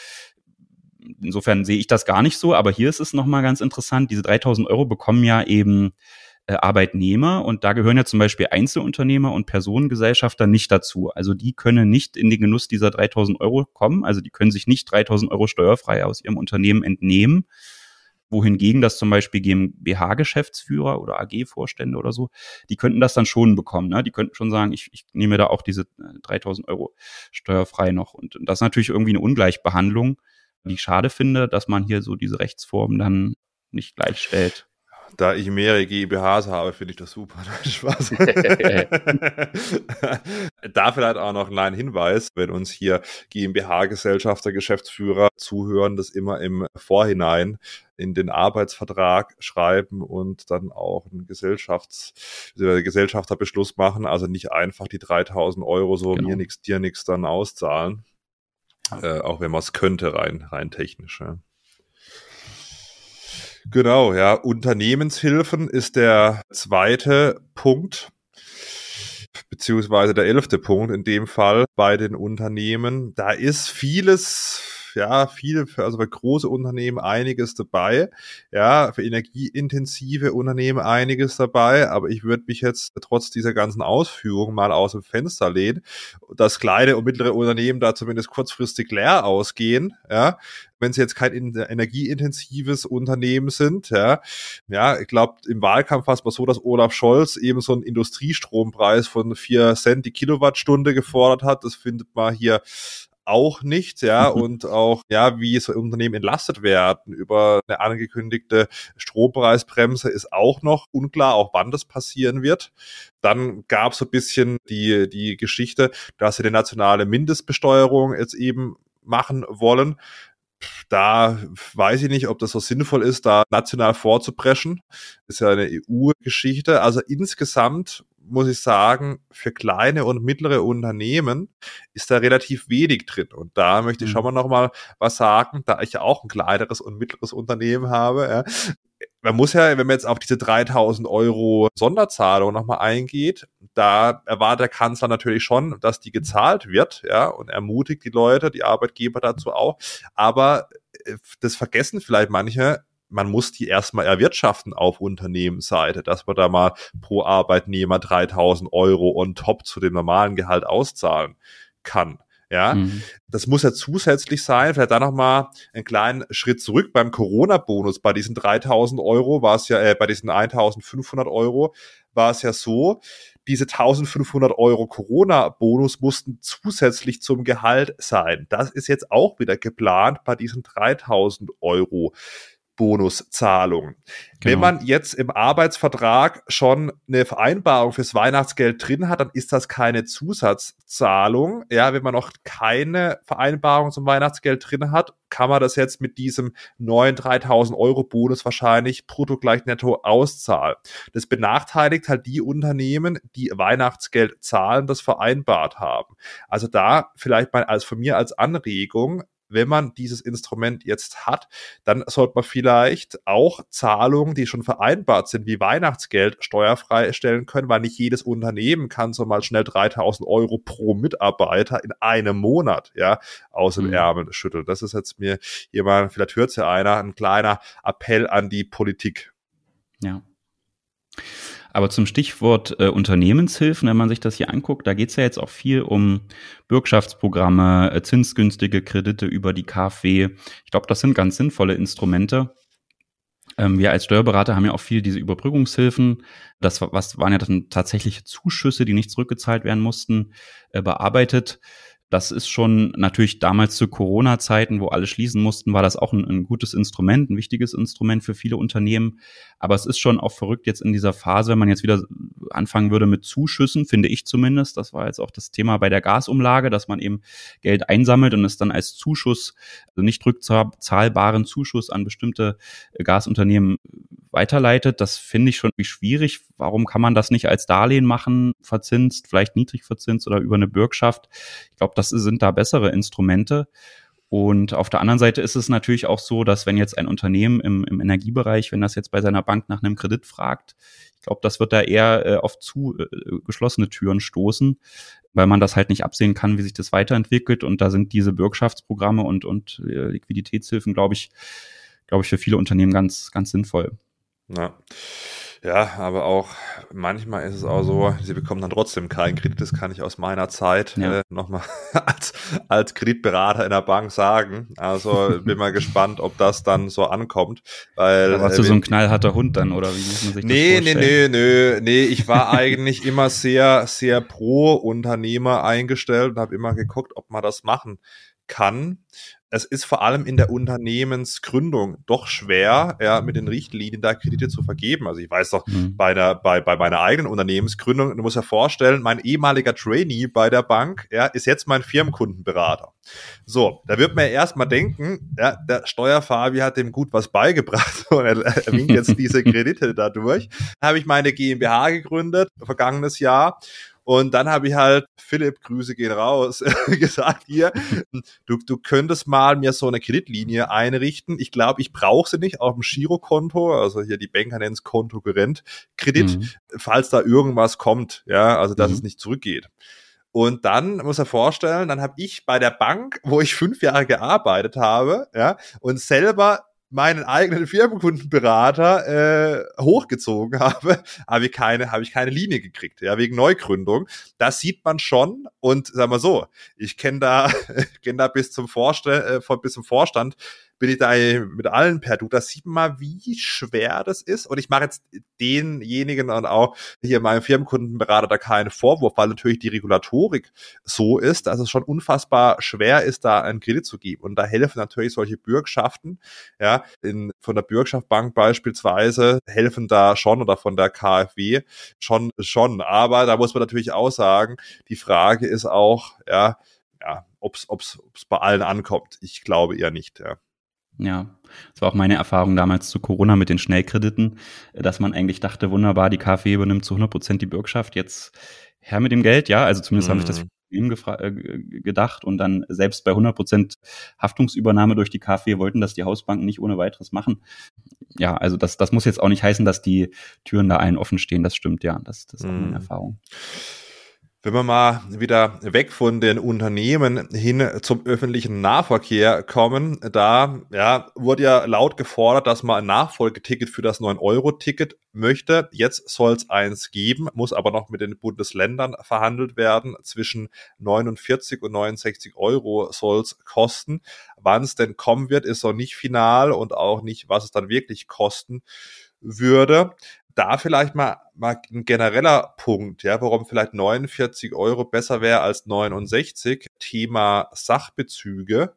Insofern sehe ich das gar nicht so, aber hier ist es nochmal ganz interessant, diese 3000 Euro bekommen ja eben äh, Arbeitnehmer und da gehören ja zum Beispiel Einzelunternehmer und Personengesellschafter nicht dazu. Also die können nicht in den Genuss dieser 3000 Euro kommen, also die können sich nicht 3000 Euro steuerfrei aus ihrem Unternehmen entnehmen. wohingegen das zum Beispiel GmbH-Geschäftsführer oder AG-Vorstände oder so, die könnten das dann schon bekommen. Ne? Die könnten schon sagen, ich, ich nehme da auch diese 3000 äh, Euro steuerfrei noch. Und das ist natürlich irgendwie eine Ungleichbehandlung, die ich schade finde, dass man hier so diese Rechtsform dann nicht gleichstellt da ich mehrere GmbHs habe, finde ich das super. Spaß. da vielleicht auch noch ein Hinweis, wenn uns hier GmbH-Gesellschafter, Geschäftsführer zuhören, das immer im Vorhinein in den Arbeitsvertrag schreiben und dann auch einen Gesellschafts Gesellschafterbeschluss machen. Also nicht einfach die 3000 Euro so genau. mir nichts, dir nichts dann auszahlen. Äh, auch wenn man es könnte, rein, rein technisch. Ja. Genau, ja. Unternehmenshilfen ist der zweite Punkt, beziehungsweise der elfte Punkt in dem Fall bei den Unternehmen. Da ist vieles ja, viel, für, also für große Unternehmen einiges dabei, ja, für energieintensive Unternehmen einiges dabei, aber ich würde mich jetzt trotz dieser ganzen Ausführungen mal aus dem Fenster lehnen, dass kleine und mittlere Unternehmen da zumindest kurzfristig leer ausgehen, ja, wenn sie jetzt kein energieintensives Unternehmen sind. Ja, ja ich glaube, im Wahlkampf war es mal so, dass Olaf Scholz eben so einen Industriestrompreis von vier Cent die Kilowattstunde gefordert hat. Das findet man hier auch nicht, ja, und auch, ja, wie so Unternehmen entlastet werden über eine angekündigte Strompreisbremse ist auch noch unklar, auch wann das passieren wird. Dann gab es so ein bisschen die, die Geschichte, dass sie die nationale Mindestbesteuerung jetzt eben machen wollen. Da weiß ich nicht, ob das so sinnvoll ist, da national vorzupreschen. Das ist ja eine EU-Geschichte. Also insgesamt muss ich sagen, für kleine und mittlere Unternehmen ist da relativ wenig drin. Und da möchte ich schon mhm. mal nochmal was sagen, da ich ja auch ein kleineres und mittleres Unternehmen habe. Ja. Man muss ja, wenn man jetzt auf diese 3000 Euro Sonderzahlung nochmal eingeht, da erwartet der Kanzler natürlich schon, dass die gezahlt wird, ja, und ermutigt die Leute, die Arbeitgeber dazu auch. Aber äh, das vergessen vielleicht manche, man muss die erstmal erwirtschaften auf Unternehmensseite, dass man da mal pro Arbeitnehmer 3000 Euro on top zu dem normalen Gehalt auszahlen kann. Ja, mhm. das muss ja zusätzlich sein. Vielleicht da nochmal einen kleinen Schritt zurück. Beim Corona-Bonus bei diesen 3000 Euro war es ja, äh, bei diesen 1500 Euro war es ja so, diese 1500 Euro Corona-Bonus mussten zusätzlich zum Gehalt sein. Das ist jetzt auch wieder geplant bei diesen 3000 Euro. Bonuszahlung. Genau. Wenn man jetzt im Arbeitsvertrag schon eine Vereinbarung fürs Weihnachtsgeld drin hat, dann ist das keine Zusatzzahlung. Ja, wenn man noch keine Vereinbarung zum Weihnachtsgeld drin hat, kann man das jetzt mit diesem neuen 3000 Euro Bonus wahrscheinlich brutto gleich netto auszahlen. Das benachteiligt halt die Unternehmen, die Weihnachtsgeld zahlen, das vereinbart haben. Also da vielleicht mal als von mir als Anregung, wenn man dieses Instrument jetzt hat, dann sollte man vielleicht auch Zahlungen, die schon vereinbart sind, wie Weihnachtsgeld, steuerfrei stellen können, weil nicht jedes Unternehmen kann so mal schnell 3000 Euro pro Mitarbeiter in einem Monat, ja, aus dem mhm. Ärmel schütteln. Das ist jetzt mir mal, vielleicht hört es ja einer, ein kleiner Appell an die Politik. Ja. Aber zum Stichwort äh, Unternehmenshilfen, wenn man sich das hier anguckt, da geht es ja jetzt auch viel um Bürgschaftsprogramme, äh, zinsgünstige Kredite über die KfW. Ich glaube, das sind ganz sinnvolle Instrumente. Ähm, wir als Steuerberater haben ja auch viel diese Überbrückungshilfen. Das was waren ja dann tatsächliche Zuschüsse, die nicht zurückgezahlt werden mussten, äh, bearbeitet. Das ist schon natürlich damals zu Corona-Zeiten, wo alle schließen mussten, war das auch ein, ein, gutes Instrument, ein wichtiges Instrument für viele Unternehmen. Aber es ist schon auch verrückt jetzt in dieser Phase, wenn man jetzt wieder anfangen würde mit Zuschüssen, finde ich zumindest. Das war jetzt auch das Thema bei der Gasumlage, dass man eben Geld einsammelt und es dann als Zuschuss, also nicht rückzahlbaren Zuschuss an bestimmte Gasunternehmen weiterleitet. Das finde ich schon schwierig. Warum kann man das nicht als Darlehen machen, verzinst, vielleicht niedrig verzinst oder über eine Bürgschaft? Ich glaube, das sind da bessere Instrumente. Und auf der anderen Seite ist es natürlich auch so, dass wenn jetzt ein Unternehmen im, im Energiebereich, wenn das jetzt bei seiner Bank nach einem Kredit fragt, ich glaube, das wird da eher äh, auf zu äh, geschlossene Türen stoßen, weil man das halt nicht absehen kann, wie sich das weiterentwickelt. Und da sind diese Bürgschaftsprogramme und, und äh, Liquiditätshilfen, glaube ich, glaube ich, für viele Unternehmen ganz, ganz sinnvoll. Ja. Ja, aber auch manchmal ist es auch so, sie bekommen dann trotzdem keinen Kredit. Das kann ich aus meiner Zeit ja. äh, nochmal als, als Kreditberater in der Bank sagen. Also bin mal gespannt, ob das dann so ankommt. Weil, da warst äh, du so ein knallharter Hund dann, oder wie muss man sich nee, das vorstellen? Nee, nee, nee, nee. Ich war eigentlich immer sehr, sehr pro Unternehmer eingestellt und habe immer geguckt, ob man das machen kann es ist vor allem in der Unternehmensgründung doch schwer, ja, mit den Richtlinien da Kredite zu vergeben. Also ich weiß doch, mhm. bei, der, bei, bei meiner eigenen Unternehmensgründung, du musst ja vorstellen, mein ehemaliger Trainee bei der Bank, ja, ist jetzt mein Firmenkundenberater. So, da wird man ja erstmal denken, ja, der Steuerfabi hat dem gut was beigebracht und er, er winkt jetzt diese Kredite dadurch. Da habe ich meine GmbH gegründet, vergangenes Jahr und dann habe ich halt, Philipp, Grüße gehen raus, gesagt, hier, du, du könntest mal mir so eine Kreditlinie einrichten. Ich glaube, ich brauche sie nicht auf dem Girokonto, also hier die Banker nennen es Kontogerent Kredit, mhm. falls da irgendwas kommt, ja, also dass mhm. es nicht zurückgeht. Und dann muss er vorstellen, dann habe ich bei der Bank, wo ich fünf Jahre gearbeitet habe, ja, und selber meinen eigenen Firmenkundenberater äh, hochgezogen habe, habe ich keine, habe ich keine Linie gekriegt, ja, wegen Neugründung. Das sieht man schon und sagen wir so, ich kenne da, kenne da bis zum Vorstand, äh, bis zum Vorstand bin ich da mit allen per Du. Das sieht man mal, wie schwer das ist. Und ich mache jetzt denjenigen und auch hier meinem Firmenkundenberater da keinen Vorwurf, weil natürlich die Regulatorik so ist, dass es schon unfassbar schwer ist, da einen Kredit zu geben. Und da helfen natürlich solche Bürgschaften, ja, in, von der Bürgschaftbank beispielsweise helfen da schon oder von der KfW schon, schon. Aber da muss man natürlich auch sagen, die Frage ist auch, ja, ja, ob es bei allen ankommt. Ich glaube eher nicht, ja. Ja, das war auch meine Erfahrung damals zu Corona mit den Schnellkrediten, dass man eigentlich dachte, wunderbar, die KfW übernimmt zu 100 Prozent die Bürgschaft, jetzt her mit dem Geld, ja, also zumindest mhm. habe ich das mhm. äh, gedacht und dann selbst bei 100 Prozent Haftungsübernahme durch die KfW wollten das die Hausbanken nicht ohne weiteres machen. Ja, also das, das muss jetzt auch nicht heißen, dass die Türen da allen offen stehen, das stimmt, ja, das, das ist auch meine mhm. Erfahrung. Wenn wir mal wieder weg von den Unternehmen hin zum öffentlichen Nahverkehr kommen, da ja, wurde ja laut gefordert, dass man ein Nachfolgeticket für das 9-Euro-Ticket möchte. Jetzt soll es eins geben, muss aber noch mit den Bundesländern verhandelt werden. Zwischen 49 und 69 Euro soll es kosten. Wann es denn kommen wird, ist noch nicht final und auch nicht, was es dann wirklich kosten würde da vielleicht mal, mal ein genereller Punkt, ja, warum vielleicht 49 Euro besser wäre als 69. Thema Sachbezüge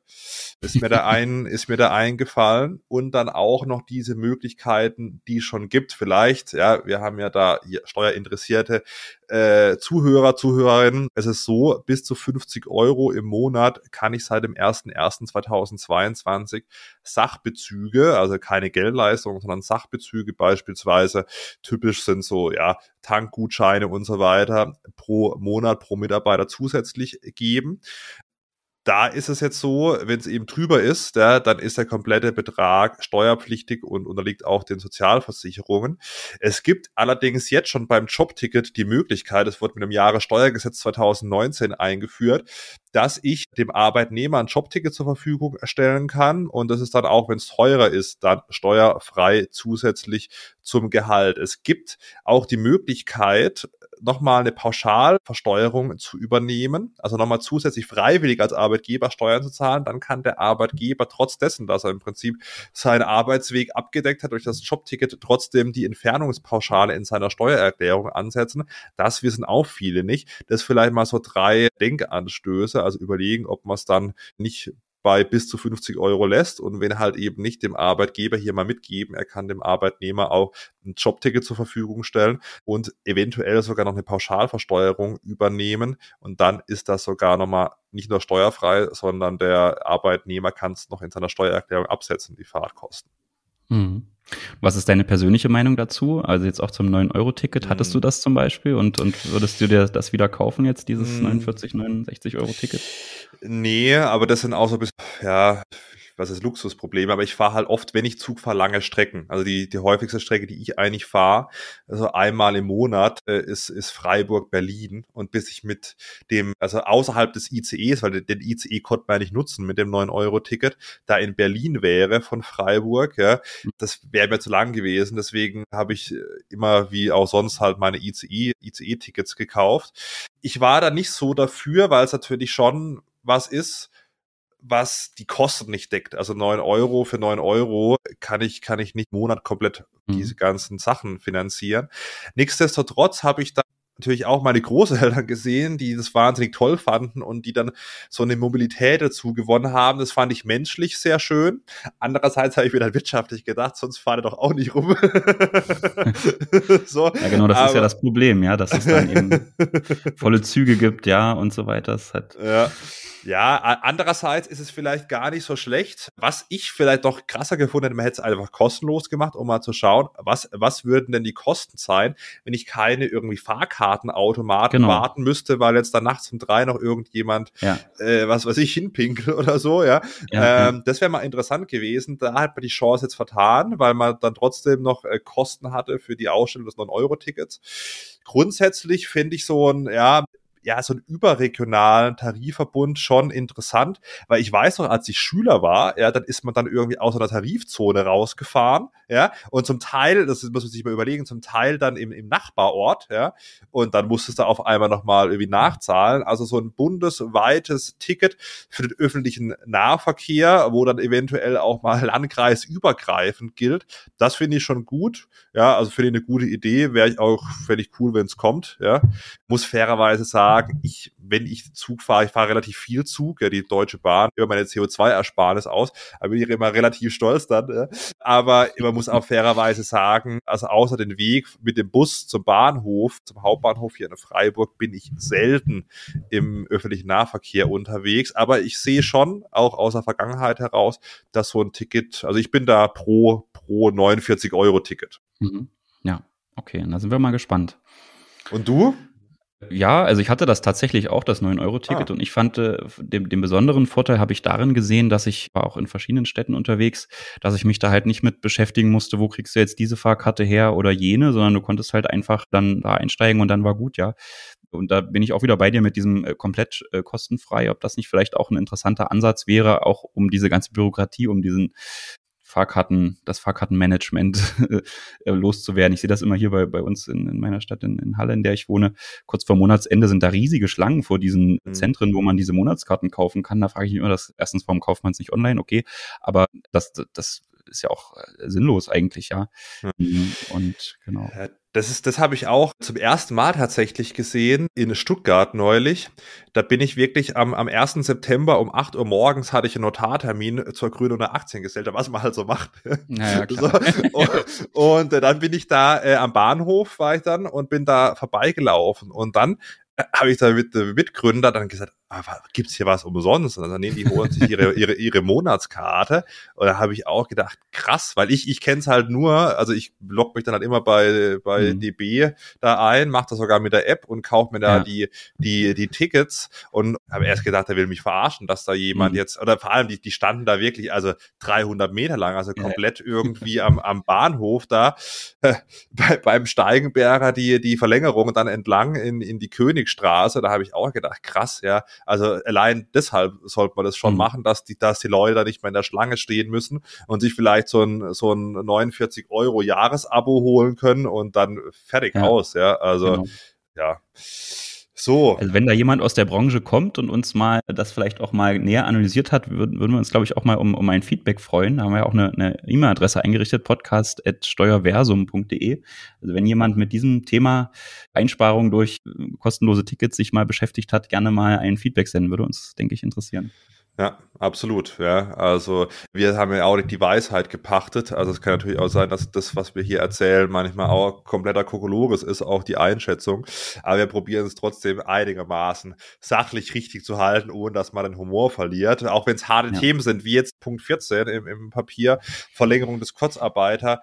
ist mir da ein, ist mir da eingefallen und dann auch noch diese Möglichkeiten, die es schon gibt. Vielleicht, ja, wir haben ja da Steuerinteressierte äh, Zuhörer, Zuhörerinnen. Es ist so, bis zu 50 Euro im Monat kann ich seit dem 01.01.2022 Sachbezüge, also keine Geldleistungen, sondern Sachbezüge beispielsweise, typisch sind so, ja, Tankgutscheine und so weiter pro Monat, pro Mitarbeiter zusätzlich geben da ist es jetzt so, wenn es eben drüber ist, ja, dann ist der komplette Betrag steuerpflichtig und unterliegt auch den Sozialversicherungen. Es gibt allerdings jetzt schon beim Jobticket die Möglichkeit, es wurde mit dem Jahressteuergesetz 2019 eingeführt, dass ich dem Arbeitnehmer ein Jobticket zur Verfügung stellen kann und das ist dann auch, wenn es teurer ist, dann steuerfrei zusätzlich zum Gehalt. Es gibt auch die Möglichkeit, nochmal eine Pauschalversteuerung zu übernehmen, also nochmal zusätzlich freiwillig als Arbeitgeber Steuern zu zahlen, dann kann der Arbeitgeber trotz dessen, dass er im Prinzip seinen Arbeitsweg abgedeckt hat durch das Jobticket, trotzdem die Entfernungspauschale in seiner Steuererklärung ansetzen. Das wissen auch viele nicht. Das vielleicht mal so drei Denkanstöße, also überlegen, ob man es dann nicht bei bis zu 50 Euro lässt und wenn halt eben nicht dem Arbeitgeber hier mal mitgeben, er kann dem Arbeitnehmer auch ein Jobticket zur Verfügung stellen und eventuell sogar noch eine Pauschalversteuerung übernehmen und dann ist das sogar nochmal nicht nur steuerfrei, sondern der Arbeitnehmer kann es noch in seiner Steuererklärung absetzen, die Fahrtkosten. Mhm. Was ist deine persönliche Meinung dazu? Also jetzt auch zum 9-Euro-Ticket. Hattest mhm. du das zum Beispiel und, und würdest du dir das wieder kaufen jetzt, dieses mhm. 49, 69 Euro-Ticket? Nee, aber das sind auch so ein bisschen, ja, was ist Luxusproblem, aber ich fahre halt oft, wenn ich Zug fahre, lange Strecken. Also die, die häufigste Strecke, die ich eigentlich fahre, also einmal im Monat, äh, ist, ist Freiburg-Berlin. Und bis ich mit dem, also außerhalb des ICEs, weil den, ICE konnte man ja nicht nutzen mit dem 9-Euro-Ticket, da in Berlin wäre von Freiburg, ja, das wäre mir zu lang gewesen. Deswegen habe ich äh, immer wie auch sonst halt meine ICE, ICE-Tickets gekauft. Ich war da nicht so dafür, weil es natürlich schon was ist, was die Kosten nicht deckt. Also neun Euro für neun Euro kann ich, kann ich nicht Monat komplett mhm. diese ganzen Sachen finanzieren. Nichtsdestotrotz habe ich da natürlich auch meine Großeltern gesehen, die das wahnsinnig toll fanden und die dann so eine Mobilität dazu gewonnen haben. Das fand ich menschlich sehr schön. Andererseits habe ich mir dann wirtschaftlich gedacht, sonst fahre doch auch nicht rum. so, ja, genau, das aber, ist ja das Problem, ja, dass es dann eben volle Züge gibt, ja, und so weiter. Das hat ja. Ja, andererseits ist es vielleicht gar nicht so schlecht. Was ich vielleicht doch krasser gefunden hätte, man hätte es einfach kostenlos gemacht, um mal zu schauen, was, was würden denn die Kosten sein, wenn ich keine irgendwie Fahrkartenautomaten genau. warten müsste, weil jetzt dann nachts um drei noch irgendjemand, ja. äh, was weiß ich, hinpinkelt oder so, ja. ja ähm. Das wäre mal interessant gewesen. Da hat man die Chance jetzt vertan, weil man dann trotzdem noch äh, Kosten hatte für die Ausstellung des 9-Euro-Tickets. Grundsätzlich finde ich so ein, ja, ja, so einen überregionalen Tarifverbund schon interessant, weil ich weiß noch, als ich Schüler war, ja, dann ist man dann irgendwie aus einer Tarifzone rausgefahren, ja, und zum Teil, das muss man sich mal überlegen, zum Teil dann im, im Nachbarort, ja, und dann musstest du auf einmal nochmal irgendwie nachzahlen, also so ein bundesweites Ticket für den öffentlichen Nahverkehr, wo dann eventuell auch mal landkreisübergreifend gilt, das finde ich schon gut, ja, also finde ich eine gute Idee, wäre ich auch, fände ich cool, wenn es kommt, ja, muss fairerweise sagen, sagen, ich, wenn ich Zug fahre, ich fahre relativ viel Zug, ja, die Deutsche Bahn, über meine CO2-Ersparnis aus, da bin ich immer relativ stolz dann. Ja. Aber man muss auch fairerweise sagen, also außer den Weg mit dem Bus zum Bahnhof, zum Hauptbahnhof hier in Freiburg, bin ich selten im öffentlichen Nahverkehr unterwegs. Aber ich sehe schon, auch aus der Vergangenheit heraus, dass so ein Ticket, also ich bin da pro, pro 49 Euro Ticket. Mhm. Ja, okay, da sind wir mal gespannt. Und du? Ja, also ich hatte das tatsächlich auch, das 9-Euro-Ticket. Ah. Und ich fand, äh, den, den besonderen Vorteil habe ich darin gesehen, dass ich war auch in verschiedenen Städten unterwegs, dass ich mich da halt nicht mit beschäftigen musste, wo kriegst du jetzt diese Fahrkarte her oder jene, sondern du konntest halt einfach dann da einsteigen und dann war gut, ja. Und da bin ich auch wieder bei dir mit diesem äh, komplett äh, kostenfrei, ob das nicht vielleicht auch ein interessanter Ansatz wäre, auch um diese ganze Bürokratie, um diesen Fahrkarten, das Fahrkartenmanagement äh, loszuwerden. Ich sehe das immer hier bei, bei uns in, in meiner Stadt in, in Halle, in der ich wohne. Kurz vor Monatsende sind da riesige Schlangen vor diesen mhm. Zentren, wo man diese Monatskarten kaufen kann. Da frage ich mich immer, dass erstens, warum kauft man es nicht online? Okay, aber das, das ist ja auch äh, sinnlos eigentlich, ja. Mhm. Und genau. Das ist, das habe ich auch zum ersten Mal tatsächlich gesehen in Stuttgart neulich. Da bin ich wirklich am, am 1. September um 8 Uhr morgens hatte ich einen Notartermin zur Gründung der Aktiengesellschaft, was man halt so macht. Naja, so. und, und, äh, dann bin ich da äh, am Bahnhof war ich dann und bin da vorbeigelaufen und dann äh, habe ich da mit äh, Mitgründer dann gesagt, ah, gibt's hier was umsonst? Und dann nehmen die holen sich ihre, ihre, ihre Monatskarte. Und da habe ich auch gedacht, krass, weil ich, ich kenne es halt nur, also ich logge mich dann halt immer bei, bei mhm. DB da ein, mache das sogar mit der App und kaufe mir da ja. die, die, die Tickets und habe erst gedacht, er will mich verarschen, dass da jemand mhm. jetzt, oder vor allem, die, die standen da wirklich, also 300 Meter lang, also komplett ja. irgendwie am, am Bahnhof da, äh, bei, beim Steigenberger die, die Verlängerung dann entlang in, in die Königstraße, da habe ich auch gedacht, krass, ja, also allein deshalb sollte man das schon mhm. machen, dass die, dass die Leute da nicht mehr in der Schlange stehen müssen und sich vielleicht so ein, so ein 49 Euro Jahresabo holen können und dann fertig ja. aus, ja. Also, genau. ja. So. Also wenn da jemand aus der Branche kommt und uns mal das vielleicht auch mal näher analysiert hat, würden, würden wir uns, glaube ich, auch mal um, um ein Feedback freuen. Da haben wir ja auch eine E-Mail-Adresse e eingerichtet, podcast.steuerversum.de. Also wenn jemand mit diesem Thema Einsparung durch kostenlose Tickets sich mal beschäftigt hat, gerne mal ein Feedback senden, würde uns, denke ich, interessieren. Ja, absolut. Ja, also wir haben ja auch nicht die Weisheit gepachtet. Also es kann natürlich auch sein, dass das, was wir hier erzählen, manchmal auch kompletter Kokolores ist, auch die Einschätzung. Aber wir probieren es trotzdem einigermaßen sachlich richtig zu halten, ohne dass man den Humor verliert. Auch wenn es harte ja. Themen sind, wie jetzt Punkt 14 im, im Papier, Verlängerung des Kurzarbeiter.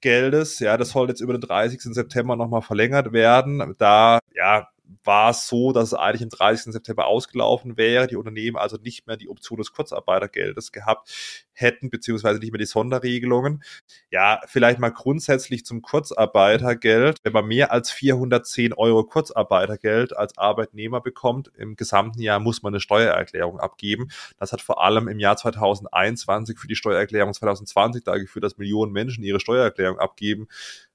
Geldes, ja, das soll jetzt über den 30. September nochmal verlängert werden. Da, ja, war es so, dass es eigentlich am 30. September ausgelaufen wäre, die Unternehmen also nicht mehr die Option des Kurzarbeitergeldes gehabt hätten, beziehungsweise nicht mehr die Sonderregelungen. Ja, vielleicht mal grundsätzlich zum Kurzarbeitergeld. Wenn man mehr als 410 Euro Kurzarbeitergeld als Arbeitnehmer bekommt, im gesamten Jahr muss man eine Steuererklärung abgeben. Das hat vor allem im Jahr 2021 für die Steuererklärung 2020 da geführt, dass Millionen Menschen ihre Steuererklärung abgeben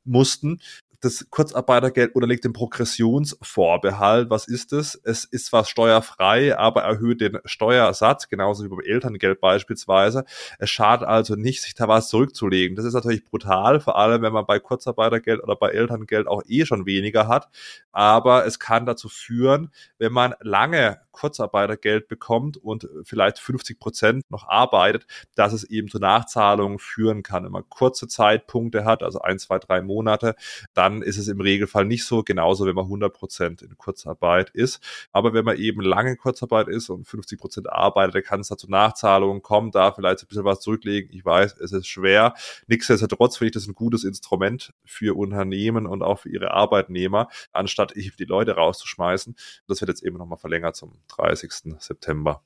mussten das Kurzarbeitergeld unterliegt dem Progressionsvorbehalt. Was ist es? Es ist zwar steuerfrei, aber erhöht den Steuersatz, genauso wie beim Elterngeld beispielsweise. Es schadet also nicht, sich da was zurückzulegen. Das ist natürlich brutal, vor allem wenn man bei Kurzarbeitergeld oder bei Elterngeld auch eh schon weniger hat. Aber es kann dazu führen, wenn man lange Kurzarbeitergeld bekommt und vielleicht 50 Prozent noch arbeitet, dass es eben zu Nachzahlungen führen kann. Wenn man kurze Zeitpunkte hat, also ein, zwei, drei Monate, dann ist es im Regelfall nicht so, genauso wenn man 100 Prozent in Kurzarbeit ist. Aber wenn man eben lange in Kurzarbeit ist und 50 Prozent arbeitet, dann kann es da zu Nachzahlungen kommen, da vielleicht ein bisschen was zurücklegen. Ich weiß, es ist schwer. Nichtsdestotrotz finde ich das ein gutes Instrument für Unternehmen und auch für ihre Arbeitnehmer, anstatt die Leute rauszuschmeißen. Das wird jetzt eben nochmal verlängert zum 30. September.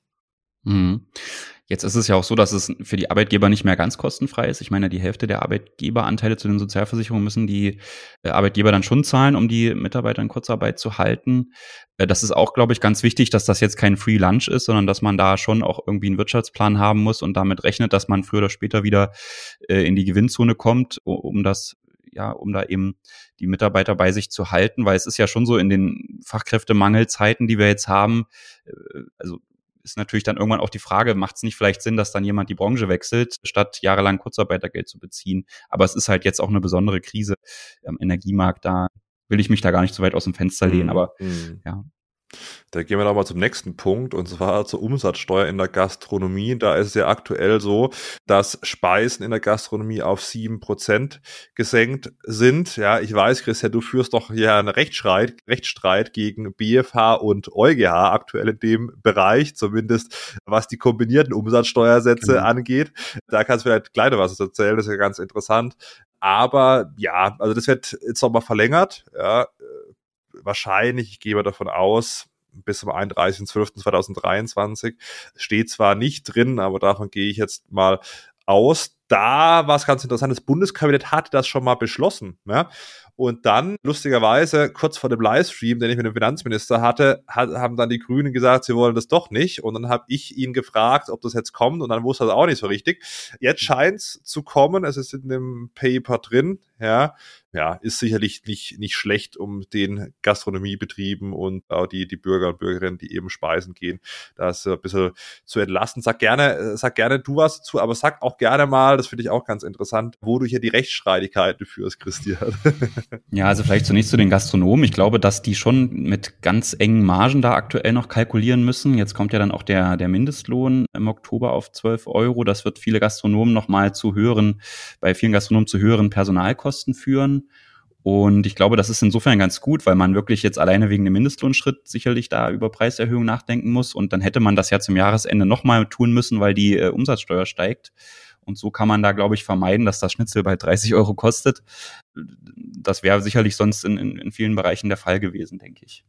Mhm. Jetzt ist es ja auch so, dass es für die Arbeitgeber nicht mehr ganz kostenfrei ist. Ich meine, die Hälfte der Arbeitgeberanteile zu den Sozialversicherungen müssen die äh, Arbeitgeber dann schon zahlen, um die Mitarbeiter in Kurzarbeit zu halten. Äh, das ist auch, glaube ich, ganz wichtig, dass das jetzt kein Free Lunch ist, sondern dass man da schon auch irgendwie einen Wirtschaftsplan haben muss und damit rechnet, dass man früher oder später wieder äh, in die Gewinnzone kommt, um das ja, um da eben die Mitarbeiter bei sich zu halten, weil es ist ja schon so in den Fachkräftemangelzeiten, die wir jetzt haben, also ist natürlich dann irgendwann auch die Frage, macht es nicht vielleicht Sinn, dass dann jemand die Branche wechselt, statt jahrelang Kurzarbeitergeld zu beziehen? Aber es ist halt jetzt auch eine besondere Krise am Energiemarkt, da will ich mich da gar nicht so weit aus dem Fenster lehnen, mhm. aber mhm. ja, da gehen wir doch mal zum nächsten Punkt und zwar zur Umsatzsteuer in der Gastronomie. Da ist es ja aktuell so, dass Speisen in der Gastronomie auf sieben Prozent gesenkt sind. Ja, ich weiß, Christian, du führst doch hier einen Rechtsstreit, Rechtsstreit gegen BFH und EuGH aktuell in dem Bereich, zumindest was die kombinierten Umsatzsteuersätze mhm. angeht. Da kannst du vielleicht gleich noch was erzählen, das ist ja ganz interessant. Aber ja, also das wird jetzt nochmal verlängert. Ja, wahrscheinlich, ich gehe davon aus, bis zum 31.12.2023 steht zwar nicht drin, aber davon gehe ich jetzt mal aus. Da war es ganz interessant, das Bundeskabinett hatte das schon mal beschlossen. Ja? Und dann, lustigerweise, kurz vor dem Livestream, den ich mit dem Finanzminister hatte, hat, haben dann die Grünen gesagt, sie wollen das doch nicht. Und dann habe ich ihn gefragt, ob das jetzt kommt. Und dann wusste er das auch nicht so richtig. Jetzt scheint es zu kommen. Es ist in dem Paper drin. Ja, ja, ist sicherlich nicht, nicht schlecht, um den Gastronomiebetrieben und auch die, die Bürger und Bürgerinnen, die eben speisen gehen, das ein bisschen zu entlasten. Sag gerne, sag gerne du was dazu, aber sag auch gerne mal, das finde ich auch ganz interessant, wo du hier die Rechtsstreitigkeiten führst, Christian. Ja, also vielleicht zunächst zu den Gastronomen. Ich glaube, dass die schon mit ganz engen Margen da aktuell noch kalkulieren müssen. Jetzt kommt ja dann auch der, der Mindestlohn im Oktober auf 12 Euro. Das wird viele Gastronomen nochmal zu höheren, bei vielen Gastronomen zu höheren Personalkosten führen. Und ich glaube, das ist insofern ganz gut, weil man wirklich jetzt alleine wegen dem Mindestlohnschritt sicherlich da über Preiserhöhungen nachdenken muss. Und dann hätte man das ja zum Jahresende nochmal tun müssen, weil die äh, Umsatzsteuer steigt. Und so kann man da, glaube ich, vermeiden, dass das Schnitzel bei 30 Euro kostet. Das wäre sicherlich sonst in, in, in vielen Bereichen der Fall gewesen, denke ich.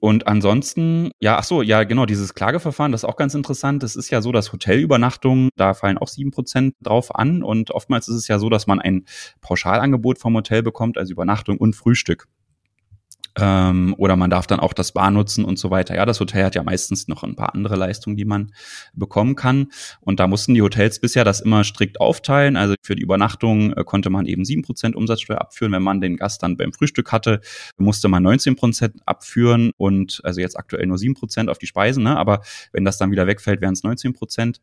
Und ansonsten, ja, ach so, ja, genau, dieses Klageverfahren, das ist auch ganz interessant. Es ist ja so, dass Hotelübernachtungen, da fallen auch sieben Prozent drauf an. Und oftmals ist es ja so, dass man ein Pauschalangebot vom Hotel bekommt, also Übernachtung und Frühstück. Ähm, oder man darf dann auch das Bar nutzen und so weiter. Ja, das Hotel hat ja meistens noch ein paar andere Leistungen, die man bekommen kann. Und da mussten die Hotels bisher das immer strikt aufteilen. Also für die Übernachtung äh, konnte man eben sieben Prozent Umsatzsteuer abführen. Wenn man den Gast dann beim Frühstück hatte, musste man 19 Prozent abführen und also jetzt aktuell nur sieben Prozent auf die Speisen. Ne? Aber wenn das dann wieder wegfällt, wären es 19 Prozent.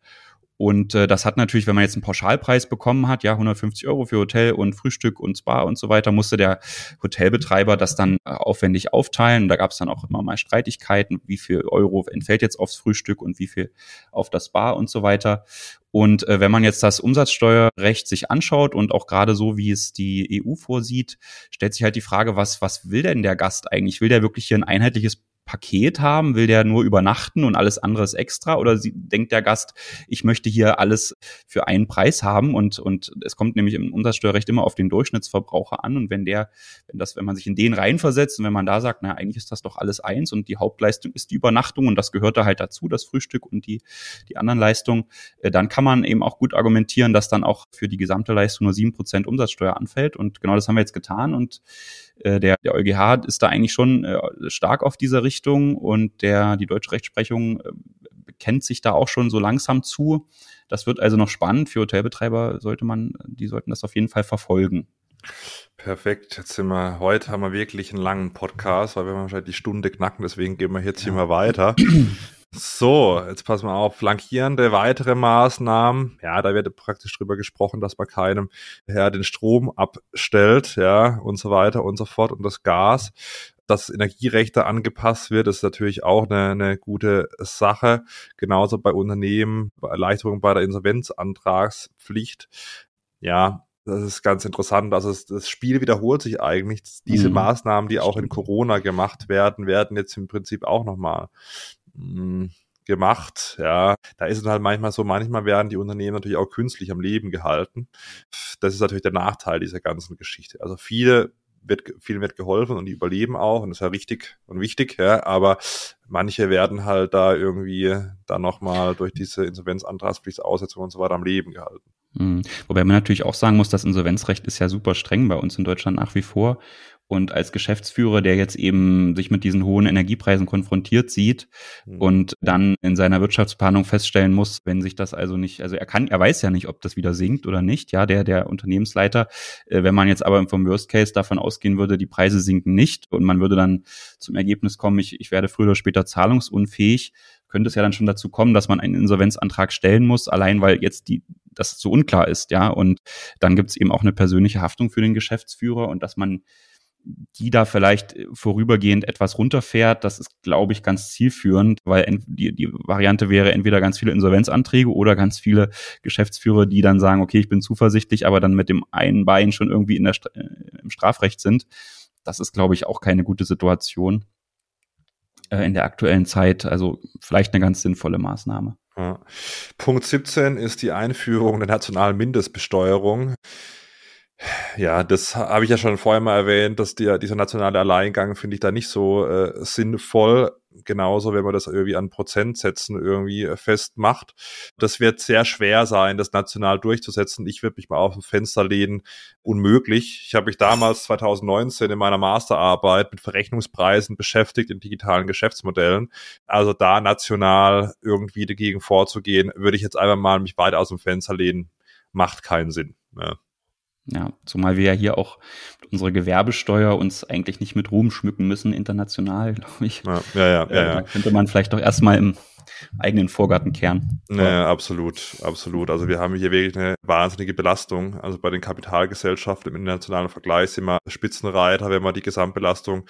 Und äh, das hat natürlich, wenn man jetzt einen Pauschalpreis bekommen hat, ja, 150 Euro für Hotel und Frühstück und Spa und so weiter, musste der Hotelbetreiber das dann äh, aufwendig aufteilen. Da gab es dann auch immer mal Streitigkeiten, wie viel Euro entfällt jetzt aufs Frühstück und wie viel auf das Spa und so weiter. Und äh, wenn man jetzt das Umsatzsteuerrecht sich anschaut und auch gerade so, wie es die EU vorsieht, stellt sich halt die Frage, was, was will denn der Gast eigentlich? Will der wirklich hier ein einheitliches Paket haben? Will der nur übernachten und alles andere ist extra? Oder sie, denkt der Gast, ich möchte hier alles für einen Preis haben und, und es kommt nämlich im Umsatzsteuerrecht immer auf den Durchschnittsverbraucher an und wenn der, wenn das, wenn man sich in den reinversetzt und wenn man da sagt, na, eigentlich ist das doch alles eins und die Hauptleistung ist die Übernachtung und das gehört da halt dazu, das Frühstück und die, die anderen Leistungen, äh, dann kann man eben auch gut argumentieren, dass dann auch für die gesamte Leistung nur sieben Prozent Umsatzsteuer anfällt und genau das haben wir jetzt getan und äh, der, der EuGH ist da eigentlich schon äh, stark auf dieser Richtung und der, die deutsche Rechtsprechung äh, kennt sich da auch schon so langsam zu. Das wird also noch spannend. Für Hotelbetreiber sollte man, die sollten das auf jeden Fall verfolgen. Perfekt. Jetzt sind wir, heute haben wir wirklich einen langen Podcast, weil wir wahrscheinlich die Stunde knacken, deswegen gehen wir jetzt hier mal weiter. So, jetzt passen wir auf. Flankierende weitere Maßnahmen. Ja, da wird praktisch drüber gesprochen, dass man keinem Herr den Strom abstellt, ja, und so weiter und so fort und das Gas. Dass Energierechte angepasst wird, ist natürlich auch eine, eine gute Sache. Genauso bei Unternehmen, bei Erleichterung bei der Insolvenzantragspflicht. Ja, das ist ganz interessant. Also das Spiel wiederholt sich eigentlich. Diese mhm. Maßnahmen, die auch in Corona gemacht werden, werden jetzt im Prinzip auch nochmal hm, gemacht. Ja, da ist es halt manchmal so, manchmal werden die Unternehmen natürlich auch künstlich am Leben gehalten. Das ist natürlich der Nachteil dieser ganzen Geschichte. Also viele wird, vielen wird geholfen und die überleben auch und das ist ja richtig und wichtig, ja, aber manche werden halt da irgendwie dann nochmal durch diese Insolvenzantragspflichtaussetzung und so weiter am Leben gehalten. Mhm. Wobei man natürlich auch sagen muss, das Insolvenzrecht ist ja super streng bei uns in Deutschland nach wie vor. Und als Geschäftsführer, der jetzt eben sich mit diesen hohen Energiepreisen konfrontiert sieht mhm. und dann in seiner Wirtschaftsplanung feststellen muss, wenn sich das also nicht, also er kann, er weiß ja nicht, ob das wieder sinkt oder nicht, ja, der, der Unternehmensleiter, äh, wenn man jetzt aber vom Worst Case davon ausgehen würde, die Preise sinken nicht und man würde dann zum Ergebnis kommen, ich, ich werde früher oder später zahlungsunfähig, könnte es ja dann schon dazu kommen, dass man einen Insolvenzantrag stellen muss, allein weil jetzt die, das so unklar ist, ja. Und dann gibt es eben auch eine persönliche Haftung für den Geschäftsführer und dass man die da vielleicht äh, vorübergehend etwas runterfährt, das ist, glaube ich, ganz zielführend, weil die, die Variante wäre entweder ganz viele Insolvenzanträge oder ganz viele Geschäftsführer, die dann sagen, okay, ich bin zuversichtlich, aber dann mit dem einen Bein schon irgendwie in der, äh, im Strafrecht sind. Das ist, glaube ich, auch keine gute Situation äh, in der aktuellen Zeit. Also vielleicht eine ganz sinnvolle Maßnahme. Ja. Punkt 17 ist die Einführung der nationalen Mindestbesteuerung. Ja, das habe ich ja schon vorher mal erwähnt, dass der, dieser nationale Alleingang finde ich da nicht so äh, sinnvoll. Genauso, wenn man das irgendwie an Prozentsätzen irgendwie äh, festmacht. Das wird sehr schwer sein, das national durchzusetzen. Ich würde mich mal auf dem Fenster lehnen. Unmöglich. Ich habe mich damals 2019 in meiner Masterarbeit mit Verrechnungspreisen beschäftigt in digitalen Geschäftsmodellen. Also da national irgendwie dagegen vorzugehen, würde ich jetzt einfach mal mich weit aus dem Fenster lehnen. Macht keinen Sinn. Ja. Ja, zumal wir ja hier auch unsere Gewerbesteuer uns eigentlich nicht mit Ruhm schmücken müssen, international, glaube ich. Ja, ja, ja. ja, ja. Da könnte man vielleicht doch erstmal im eigenen Vorgartenkern. Ja, absolut, absolut. Also wir haben hier wirklich eine wahnsinnige Belastung. Also bei den Kapitalgesellschaften im internationalen Vergleich sind wir Spitzenreiter, wenn man die Gesamtbelastung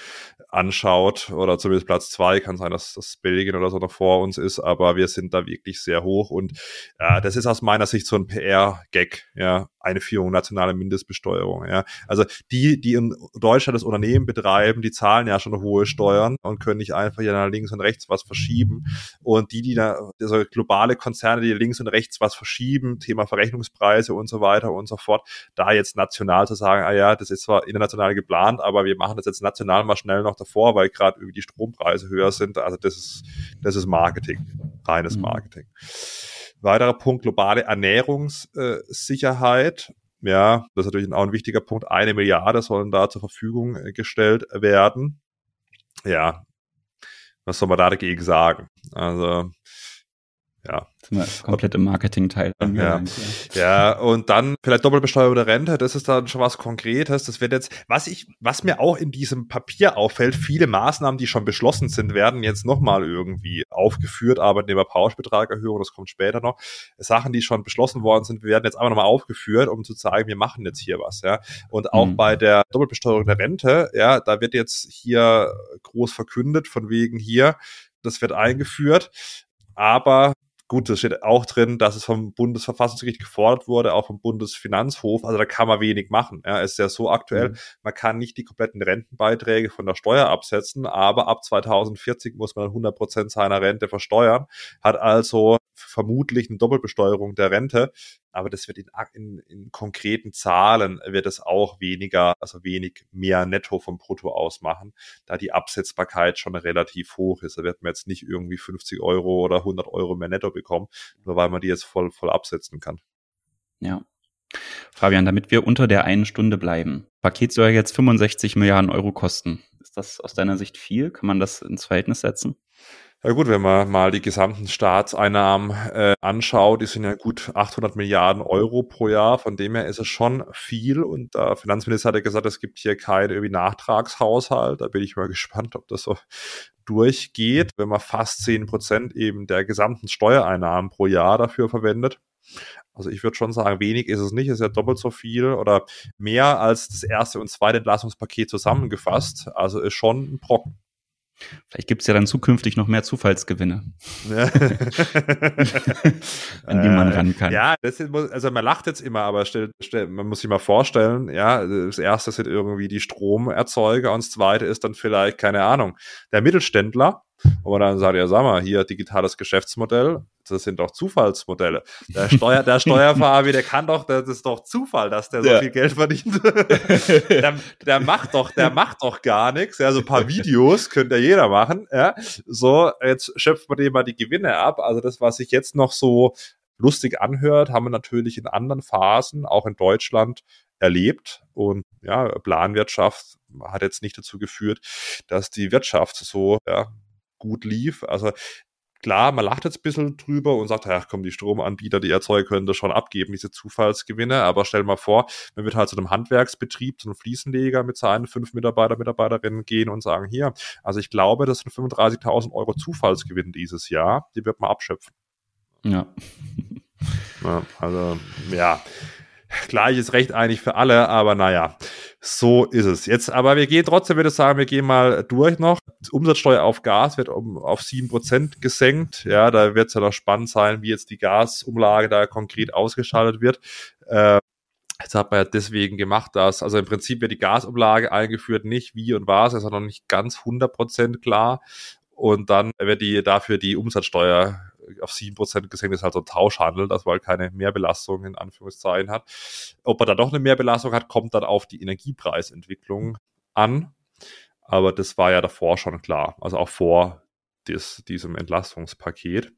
anschaut oder zumindest Platz zwei, kann sein, dass das Belgien oder so noch vor uns ist, aber wir sind da wirklich sehr hoch und äh, das ist aus meiner Sicht so ein PR-Gag, ja, Einführung nationaler Mindestbesteuerung, ja. Also die, die in Deutschland das Unternehmen betreiben, die zahlen ja schon hohe Steuern und können nicht einfach hier nach links und rechts was verschieben und die, die da, also globale Konzerne, die links und rechts was verschieben, Thema Verrechnungspreise und so weiter und so fort, da jetzt national zu sagen, ah ja, das ist zwar international geplant, aber wir machen das jetzt national mal schnell noch davor, weil gerade irgendwie die Strompreise höher sind. Also das ist, das ist Marketing, reines mhm. Marketing. Weiterer Punkt, globale Ernährungssicherheit. Ja, das ist natürlich auch ein wichtiger Punkt. Eine Milliarde sollen da zur Verfügung äh, gestellt werden. Ja, was soll man da dagegen sagen? Also, ja. Komplett im Marketing-Teil. Ja. ja, und dann vielleicht Doppelbesteuerung der Rente, das ist dann schon was Konkretes. Das wird jetzt, was ich, was mir auch in diesem Papier auffällt, viele Maßnahmen, die schon beschlossen sind, werden jetzt nochmal irgendwie aufgeführt. Arbeitnehmerpauschbetragerhöhung, das kommt später noch. Sachen, die schon beschlossen worden sind, werden jetzt einfach nochmal aufgeführt, um zu zeigen, wir machen jetzt hier was, ja. Und auch mhm. bei der Doppelbesteuerung der Rente, ja, da wird jetzt hier groß verkündet, von wegen hier, das wird eingeführt. Aber Gut, das steht auch drin, dass es vom Bundesverfassungsgericht gefordert wurde, auch vom Bundesfinanzhof. Also da kann man wenig machen. Ja, ist ja so aktuell. Mhm. Man kann nicht die kompletten Rentenbeiträge von der Steuer absetzen, aber ab 2040 muss man 100 Prozent seiner Rente versteuern. Hat also vermutlich eine Doppelbesteuerung der Rente. Aber das wird in, in, in konkreten Zahlen wird es auch weniger, also wenig mehr netto vom Brutto ausmachen, da die Absetzbarkeit schon relativ hoch ist. Da wird man jetzt nicht irgendwie 50 Euro oder 100 Euro mehr netto bekommen, nur weil man die jetzt voll, voll absetzen kann. Ja. Fabian, damit wir unter der einen Stunde bleiben. Paket soll jetzt 65 Milliarden Euro kosten. Ist das aus deiner Sicht viel? Kann man das ins Verhältnis setzen? Ja gut, wenn man mal die gesamten Staatseinnahmen äh, anschaut, die sind ja gut 800 Milliarden Euro pro Jahr. Von dem her ist es schon viel. Und der Finanzminister hat ja gesagt, es gibt hier keinen irgendwie Nachtragshaushalt. Da bin ich mal gespannt, ob das so durchgeht, wenn man fast 10 Prozent eben der gesamten Steuereinnahmen pro Jahr dafür verwendet. Also ich würde schon sagen, wenig ist es nicht, es ist ja doppelt so viel oder mehr als das erste und zweite Entlassungspaket zusammengefasst. Also ist schon ein Brocken. Vielleicht gibt es ja dann zukünftig noch mehr Zufallsgewinne, ja. an die man ran kann. Ja, das ist, also man lacht jetzt immer, aber stell, stell, man muss sich mal vorstellen, ja, das erste sind irgendwie die Stromerzeuger und das zweite ist dann vielleicht, keine Ahnung, der Mittelständler, wo man dann sagt, ja, sag mal, hier digitales Geschäftsmodell, das sind doch Zufallsmodelle. Der, Steuer, der Steuerfahrer, der kann doch, das ist doch Zufall, dass der so ja. viel Geld verdient. der, der, macht doch, der macht doch gar nichts. Ja, so ein paar Videos könnte ja jeder machen. Ja, so, jetzt schöpft man dem mal die Gewinne ab. Also das, was sich jetzt noch so lustig anhört, haben wir natürlich in anderen Phasen, auch in Deutschland, erlebt. Und ja, Planwirtschaft hat jetzt nicht dazu geführt, dass die Wirtschaft so ja, gut lief. Also klar, man lacht jetzt ein bisschen drüber und sagt, ja, komm, die Stromanbieter, die Erzeuger können das schon abgeben, diese Zufallsgewinne. Aber stell mal vor, man wird halt zu einem Handwerksbetrieb, zu einem Fliesenleger mit seinen fünf Mitarbeiter, Mitarbeiterinnen gehen und sagen, hier, also ich glaube, das sind 35.000 Euro Zufallsgewinn dieses Jahr, die wird man abschöpfen. Ja. ja also, ja gleiches Recht eigentlich für alle, aber naja, so ist es. Jetzt, aber wir gehen trotzdem, würde ich sagen, wir gehen mal durch noch. Die Umsatzsteuer auf Gas wird um, auf 7% gesenkt. Ja, da wird es ja noch spannend sein, wie jetzt die Gasumlage da konkret ausgeschaltet wird. Äh, Jetzt hat man ja deswegen gemacht, dass, also im Prinzip wird die Gasumlage eingeführt, nicht wie und was, ist noch nicht ganz 100% klar. Und dann wird die dafür die Umsatzsteuer auf 7% gesenkt ist halt so ein Tauschhandel, dass man halt keine Mehrbelastung in Anführungszeichen hat. Ob man da doch eine Mehrbelastung hat, kommt dann auf die Energiepreisentwicklung an. Aber das war ja davor schon klar, also auch vor des, diesem Entlastungspaket.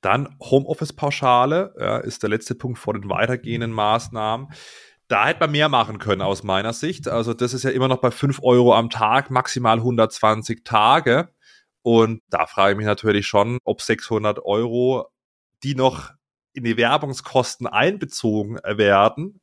Dann Homeoffice-Pauschale ja, ist der letzte Punkt vor den weitergehenden Maßnahmen. Da hätte man mehr machen können aus meiner Sicht. Also das ist ja immer noch bei 5 Euro am Tag, maximal 120 Tage. Und da frage ich mich natürlich schon, ob 600 Euro, die noch in die Werbungskosten einbezogen werden,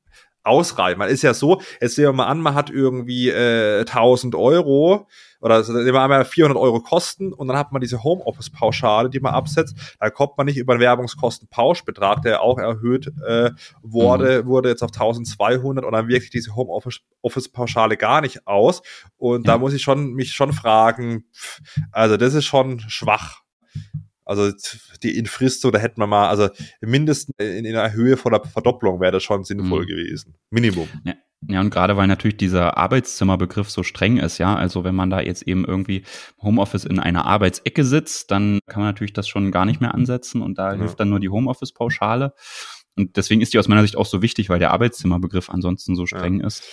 ausreichen. Man ist ja so, jetzt sehen wir mal an, man hat irgendwie äh, 1000 Euro oder nehmen wir einmal 400 Euro Kosten und dann hat man diese Homeoffice-Pauschale, die man absetzt. Da kommt man nicht über den Werbungskosten-Pauschbetrag, der auch erhöht äh, wurde, mhm. wurde jetzt auf 1200 und dann wirkt sich diese Homeoffice-Pauschale gar nicht aus. Und ja. da muss ich schon mich schon fragen, also das ist schon schwach. Also die Infristung, da hätten wir mal, also mindestens in, in einer Höhe von der Verdopplung wäre das schon sinnvoll mhm. gewesen. Minimum. Ja. Ja, und gerade weil natürlich dieser Arbeitszimmerbegriff so streng ist, ja, also wenn man da jetzt eben irgendwie Homeoffice in einer Arbeitsecke sitzt, dann kann man natürlich das schon gar nicht mehr ansetzen und da ja. hilft dann nur die Homeoffice-Pauschale. Und deswegen ist die aus meiner Sicht auch so wichtig, weil der Arbeitszimmerbegriff ansonsten so streng ja. ist.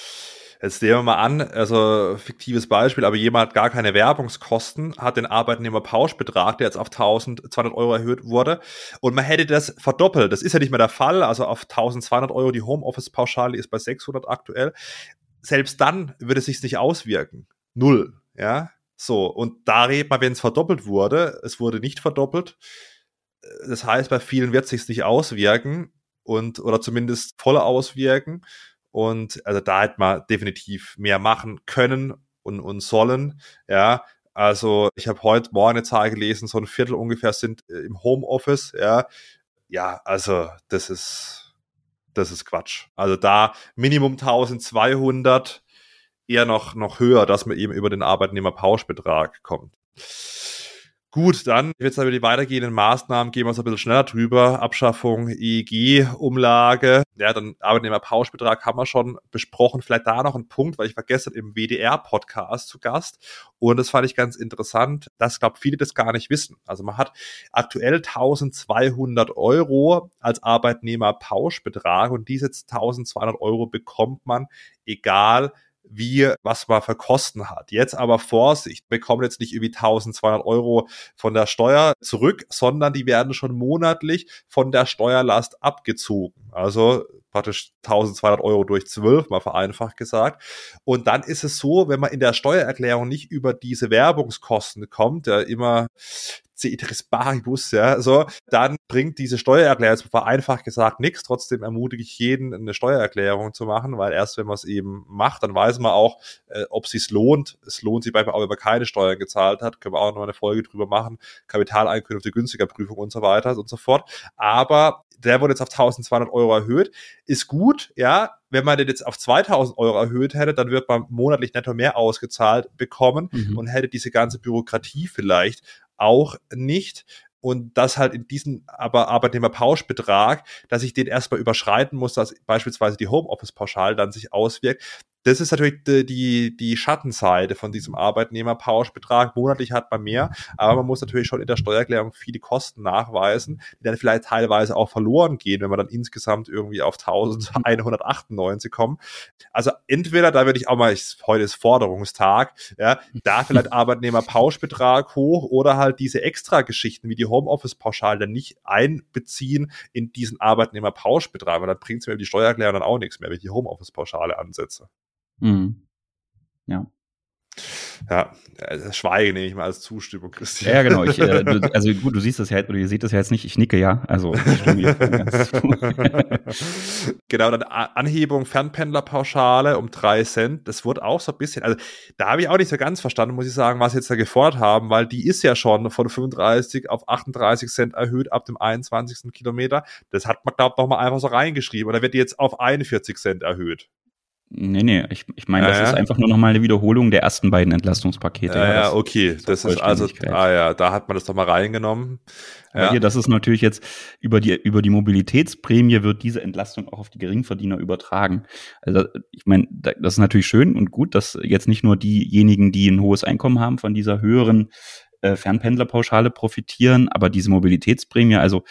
Jetzt nehmen wir mal an, also fiktives Beispiel, aber jemand hat gar keine Werbungskosten, hat den Arbeitnehmerpauschbetrag, der jetzt auf 1200 Euro erhöht wurde, und man hätte das verdoppelt. Das ist ja nicht mehr der Fall, also auf 1200 Euro die Homeoffice-Pauschale ist bei 600 aktuell. Selbst dann würde es sich nicht auswirken. Null, ja. So, und da redet man, wenn es verdoppelt wurde, es wurde nicht verdoppelt. Das heißt, bei vielen wird es sich nicht auswirken und oder zumindest voll auswirken. Und also da hätte man definitiv mehr machen können und, und sollen. Ja, also ich habe heute Morgen eine Zahl gelesen, so ein Viertel ungefähr sind äh, im Homeoffice. Ja, ja, also das ist das ist Quatsch. Also da Minimum 1200, eher noch noch höher, dass man eben über den Arbeitnehmerpauschbetrag kommt. Gut, dann jetzt über die weitergehenden Maßnahmen gehen wir so ein bisschen schneller drüber. Abschaffung EEG-Umlage. Ja, dann Arbeitnehmerpauschbetrag haben wir schon besprochen. Vielleicht da noch ein Punkt, weil ich war gestern im WDR-Podcast zu Gast und das fand ich ganz interessant, dass, glaube viele das gar nicht wissen. Also man hat aktuell 1200 Euro als Arbeitnehmerpauschbetrag und diese 1200 Euro bekommt man, egal wie, was man für Kosten hat. Jetzt aber Vorsicht, bekommen jetzt nicht irgendwie 1200 Euro von der Steuer zurück, sondern die werden schon monatlich von der Steuerlast abgezogen. Also praktisch 1200 Euro durch 12, mal vereinfacht gesagt. Und dann ist es so, wenn man in der Steuererklärung nicht über diese Werbungskosten kommt, ja immer Ceteris Paribus, ja, so, dann bringt diese Steuererklärung, vereinfacht gesagt, nichts. Trotzdem ermutige ich jeden, eine Steuererklärung zu machen, weil erst wenn man es eben macht, dann weiß man auch, äh, ob es sich lohnt. Es lohnt sich beispielsweise auch, wenn man keine Steuern gezahlt hat. Können wir auch noch eine Folge drüber machen. Kapitaleinkünfte, günstiger Prüfung und so weiter und so fort. Aber der wurde jetzt auf 1200 Euro erhöht. Ist gut, ja. Wenn man den jetzt auf 2000 Euro erhöht hätte, dann wird man monatlich netto mehr ausgezahlt bekommen mhm. und hätte diese ganze Bürokratie vielleicht auch nicht. Und das halt in diesen aber Arbeitnehmerpauschbetrag, dass ich den erstmal überschreiten muss, dass beispielsweise die Homeoffice-Pauschale dann sich auswirkt, das ist natürlich die, die, Schattenseite von diesem Arbeitnehmerpauschbetrag. Monatlich hat man mehr, aber man muss natürlich schon in der Steuererklärung viele Kosten nachweisen, die dann vielleicht teilweise auch verloren gehen, wenn man dann insgesamt irgendwie auf 1198 kommt. Also entweder, da würde ich auch mal, ich, heute ist Forderungstag, ja, da vielleicht Arbeitnehmerpauschbetrag hoch oder halt diese Extra-Geschichten wie die Homeoffice-Pauschale dann nicht einbeziehen in diesen Arbeitnehmerpauschbetrag, weil dann bringt es mir die Steuererklärung dann auch nichts mehr, wenn ich die Homeoffice-Pauschale ansetze. Mhm. Ja. Ja, also Schweige nehme ich mal als Zustimmung, Christian. Ja, genau. Ich, äh, du, also gut, du siehst das ja, oder ihr seht das ja jetzt nicht. Ich nicke ja. Also genau, dann Anhebung Fernpendlerpauschale um drei Cent. Das wurde auch so ein bisschen, also da habe ich auch nicht so ganz verstanden, muss ich sagen, was sie jetzt da gefordert haben, weil die ist ja schon von 35 auf 38 Cent erhöht ab dem 21. Kilometer. Das hat man, glaube ich, nochmal einfach so reingeschrieben. Oder wird die jetzt auf 41 Cent erhöht? Nee, nee, ich, ich meine, das ja, ist einfach nur nochmal eine Wiederholung der ersten beiden Entlastungspakete. Ja, ja okay, das ist also, ah ja, da hat man das doch mal reingenommen. Ja. Hier, das ist natürlich jetzt über die, über die Mobilitätsprämie wird diese Entlastung auch auf die Geringverdiener übertragen. Also ich meine, das ist natürlich schön und gut, dass jetzt nicht nur diejenigen, die ein hohes Einkommen haben, von dieser höheren äh, Fernpendlerpauschale profitieren, aber diese Mobilitätsprämie, also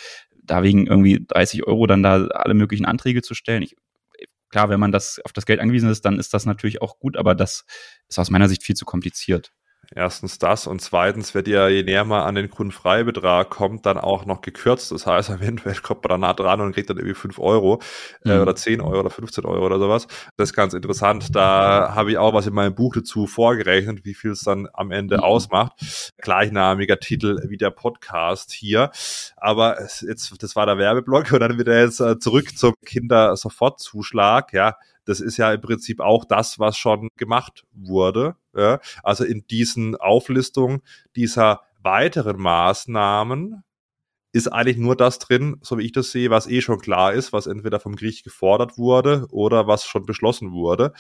da wegen irgendwie 30 Euro dann da alle möglichen Anträge zu stellen. Ich Klar, wenn man das auf das Geld angewiesen ist, dann ist das natürlich auch gut, aber das ist aus meiner Sicht viel zu kompliziert. Erstens das und zweitens wird ja, je näher man an den Grundfreibetrag kommt, dann auch noch gekürzt. Das heißt, eventuell kommt man da nah dran und kriegt dann irgendwie fünf Euro äh, mhm. oder zehn Euro oder 15 Euro oder sowas. Das ist ganz interessant. Da habe ich auch was in meinem Buch dazu vorgerechnet, wie viel es dann am Ende mhm. ausmacht. Gleichnamiger Titel wie der Podcast hier. Aber jetzt, das war der Werbeblock und dann wieder jetzt äh, zurück zum Kindersofortzuschlag. Ja, das ist ja im Prinzip auch das, was schon gemacht wurde. Ja? Also in diesen Auflistungen dieser weiteren Maßnahmen ist eigentlich nur das drin, so wie ich das sehe, was eh schon klar ist, was entweder vom Gericht gefordert wurde oder was schon beschlossen wurde.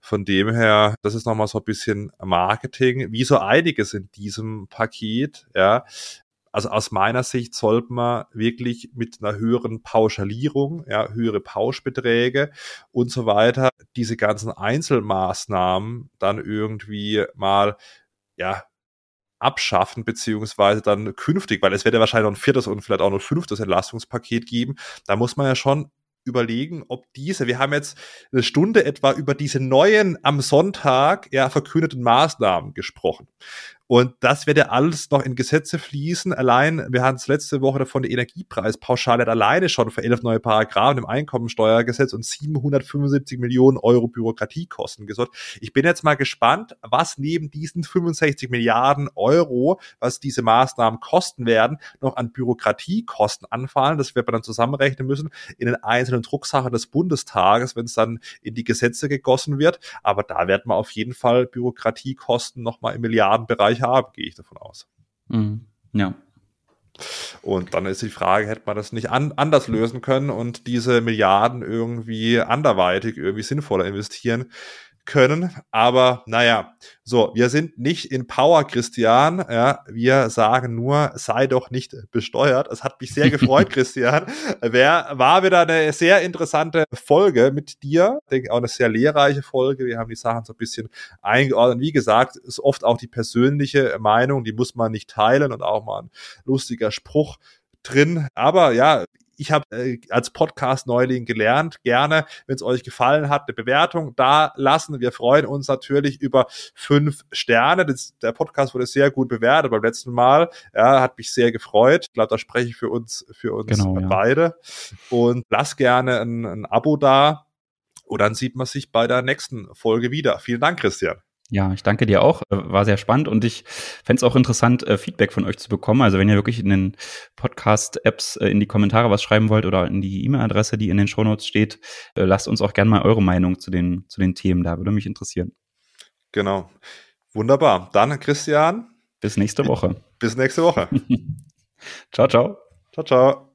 Von dem her, das ist nochmal so ein bisschen Marketing, wie so einiges in diesem Paket, ja also aus meiner Sicht sollte man wirklich mit einer höheren Pauschalierung, ja, höhere Pauschbeträge und so weiter, diese ganzen Einzelmaßnahmen dann irgendwie mal, ja, abschaffen, beziehungsweise dann künftig, weil es wird ja wahrscheinlich noch ein viertes und vielleicht auch noch ein fünftes Entlastungspaket geben. Da muss man ja schon überlegen, ob diese, wir haben jetzt eine Stunde etwa über diese neuen am Sonntag ja verkündeten Maßnahmen gesprochen. Und das wird ja alles noch in Gesetze fließen. Allein, wir hatten es letzte Woche davon, die Energiepreispauschale hat alleine schon für elf neue Paragraphen im Einkommensteuergesetz und 775 Millionen Euro Bürokratiekosten gesorgt. Ich bin jetzt mal gespannt, was neben diesen 65 Milliarden Euro, was diese Maßnahmen kosten werden, noch an Bürokratiekosten anfallen. Das wird man dann zusammenrechnen müssen in den einzelnen Drucksachen des Bundestages, wenn es dann in die Gesetze gegossen wird. Aber da werden wir auf jeden Fall Bürokratiekosten nochmal im Milliardenbereich nicht haben, gehe ich davon aus. Mhm. Ja. Und dann ist die Frage, hätte man das nicht an, anders lösen können und diese Milliarden irgendwie anderweitig irgendwie sinnvoller investieren? Können. Aber naja, so, wir sind nicht in Power, Christian. Ja, wir sagen nur, sei doch nicht besteuert. Es hat mich sehr gefreut, Christian. Wer, war wieder eine sehr interessante Folge mit dir. Ich denke auch eine sehr lehrreiche Folge. Wir haben die Sachen so ein bisschen eingeordnet. Wie gesagt, ist oft auch die persönliche Meinung, die muss man nicht teilen und auch mal ein lustiger Spruch drin. Aber ja, ich habe äh, als Podcast-Neuling gelernt, gerne, wenn es euch gefallen hat, eine Bewertung da lassen. Wir freuen uns natürlich über fünf Sterne. Das, der Podcast wurde sehr gut bewertet beim letzten Mal. Ja, hat mich sehr gefreut. Ich glaube, da spreche ich für uns, für uns genau, beide. Ja. Und lasst gerne ein, ein Abo da. Und dann sieht man sich bei der nächsten Folge wieder. Vielen Dank, Christian. Ja, ich danke dir auch. Äh, war sehr spannend und ich fände es auch interessant, äh, Feedback von euch zu bekommen. Also wenn ihr wirklich in den Podcast-Apps äh, in die Kommentare was schreiben wollt oder in die E-Mail-Adresse, die in den Shownotes steht, lasst uns auch gerne mal eure Meinung zu den, zu den Themen da. Würde mich interessieren. Genau. Wunderbar. Dann, Christian. Bis nächste Woche. Bis nächste Woche. ciao, ciao. Ciao, ciao.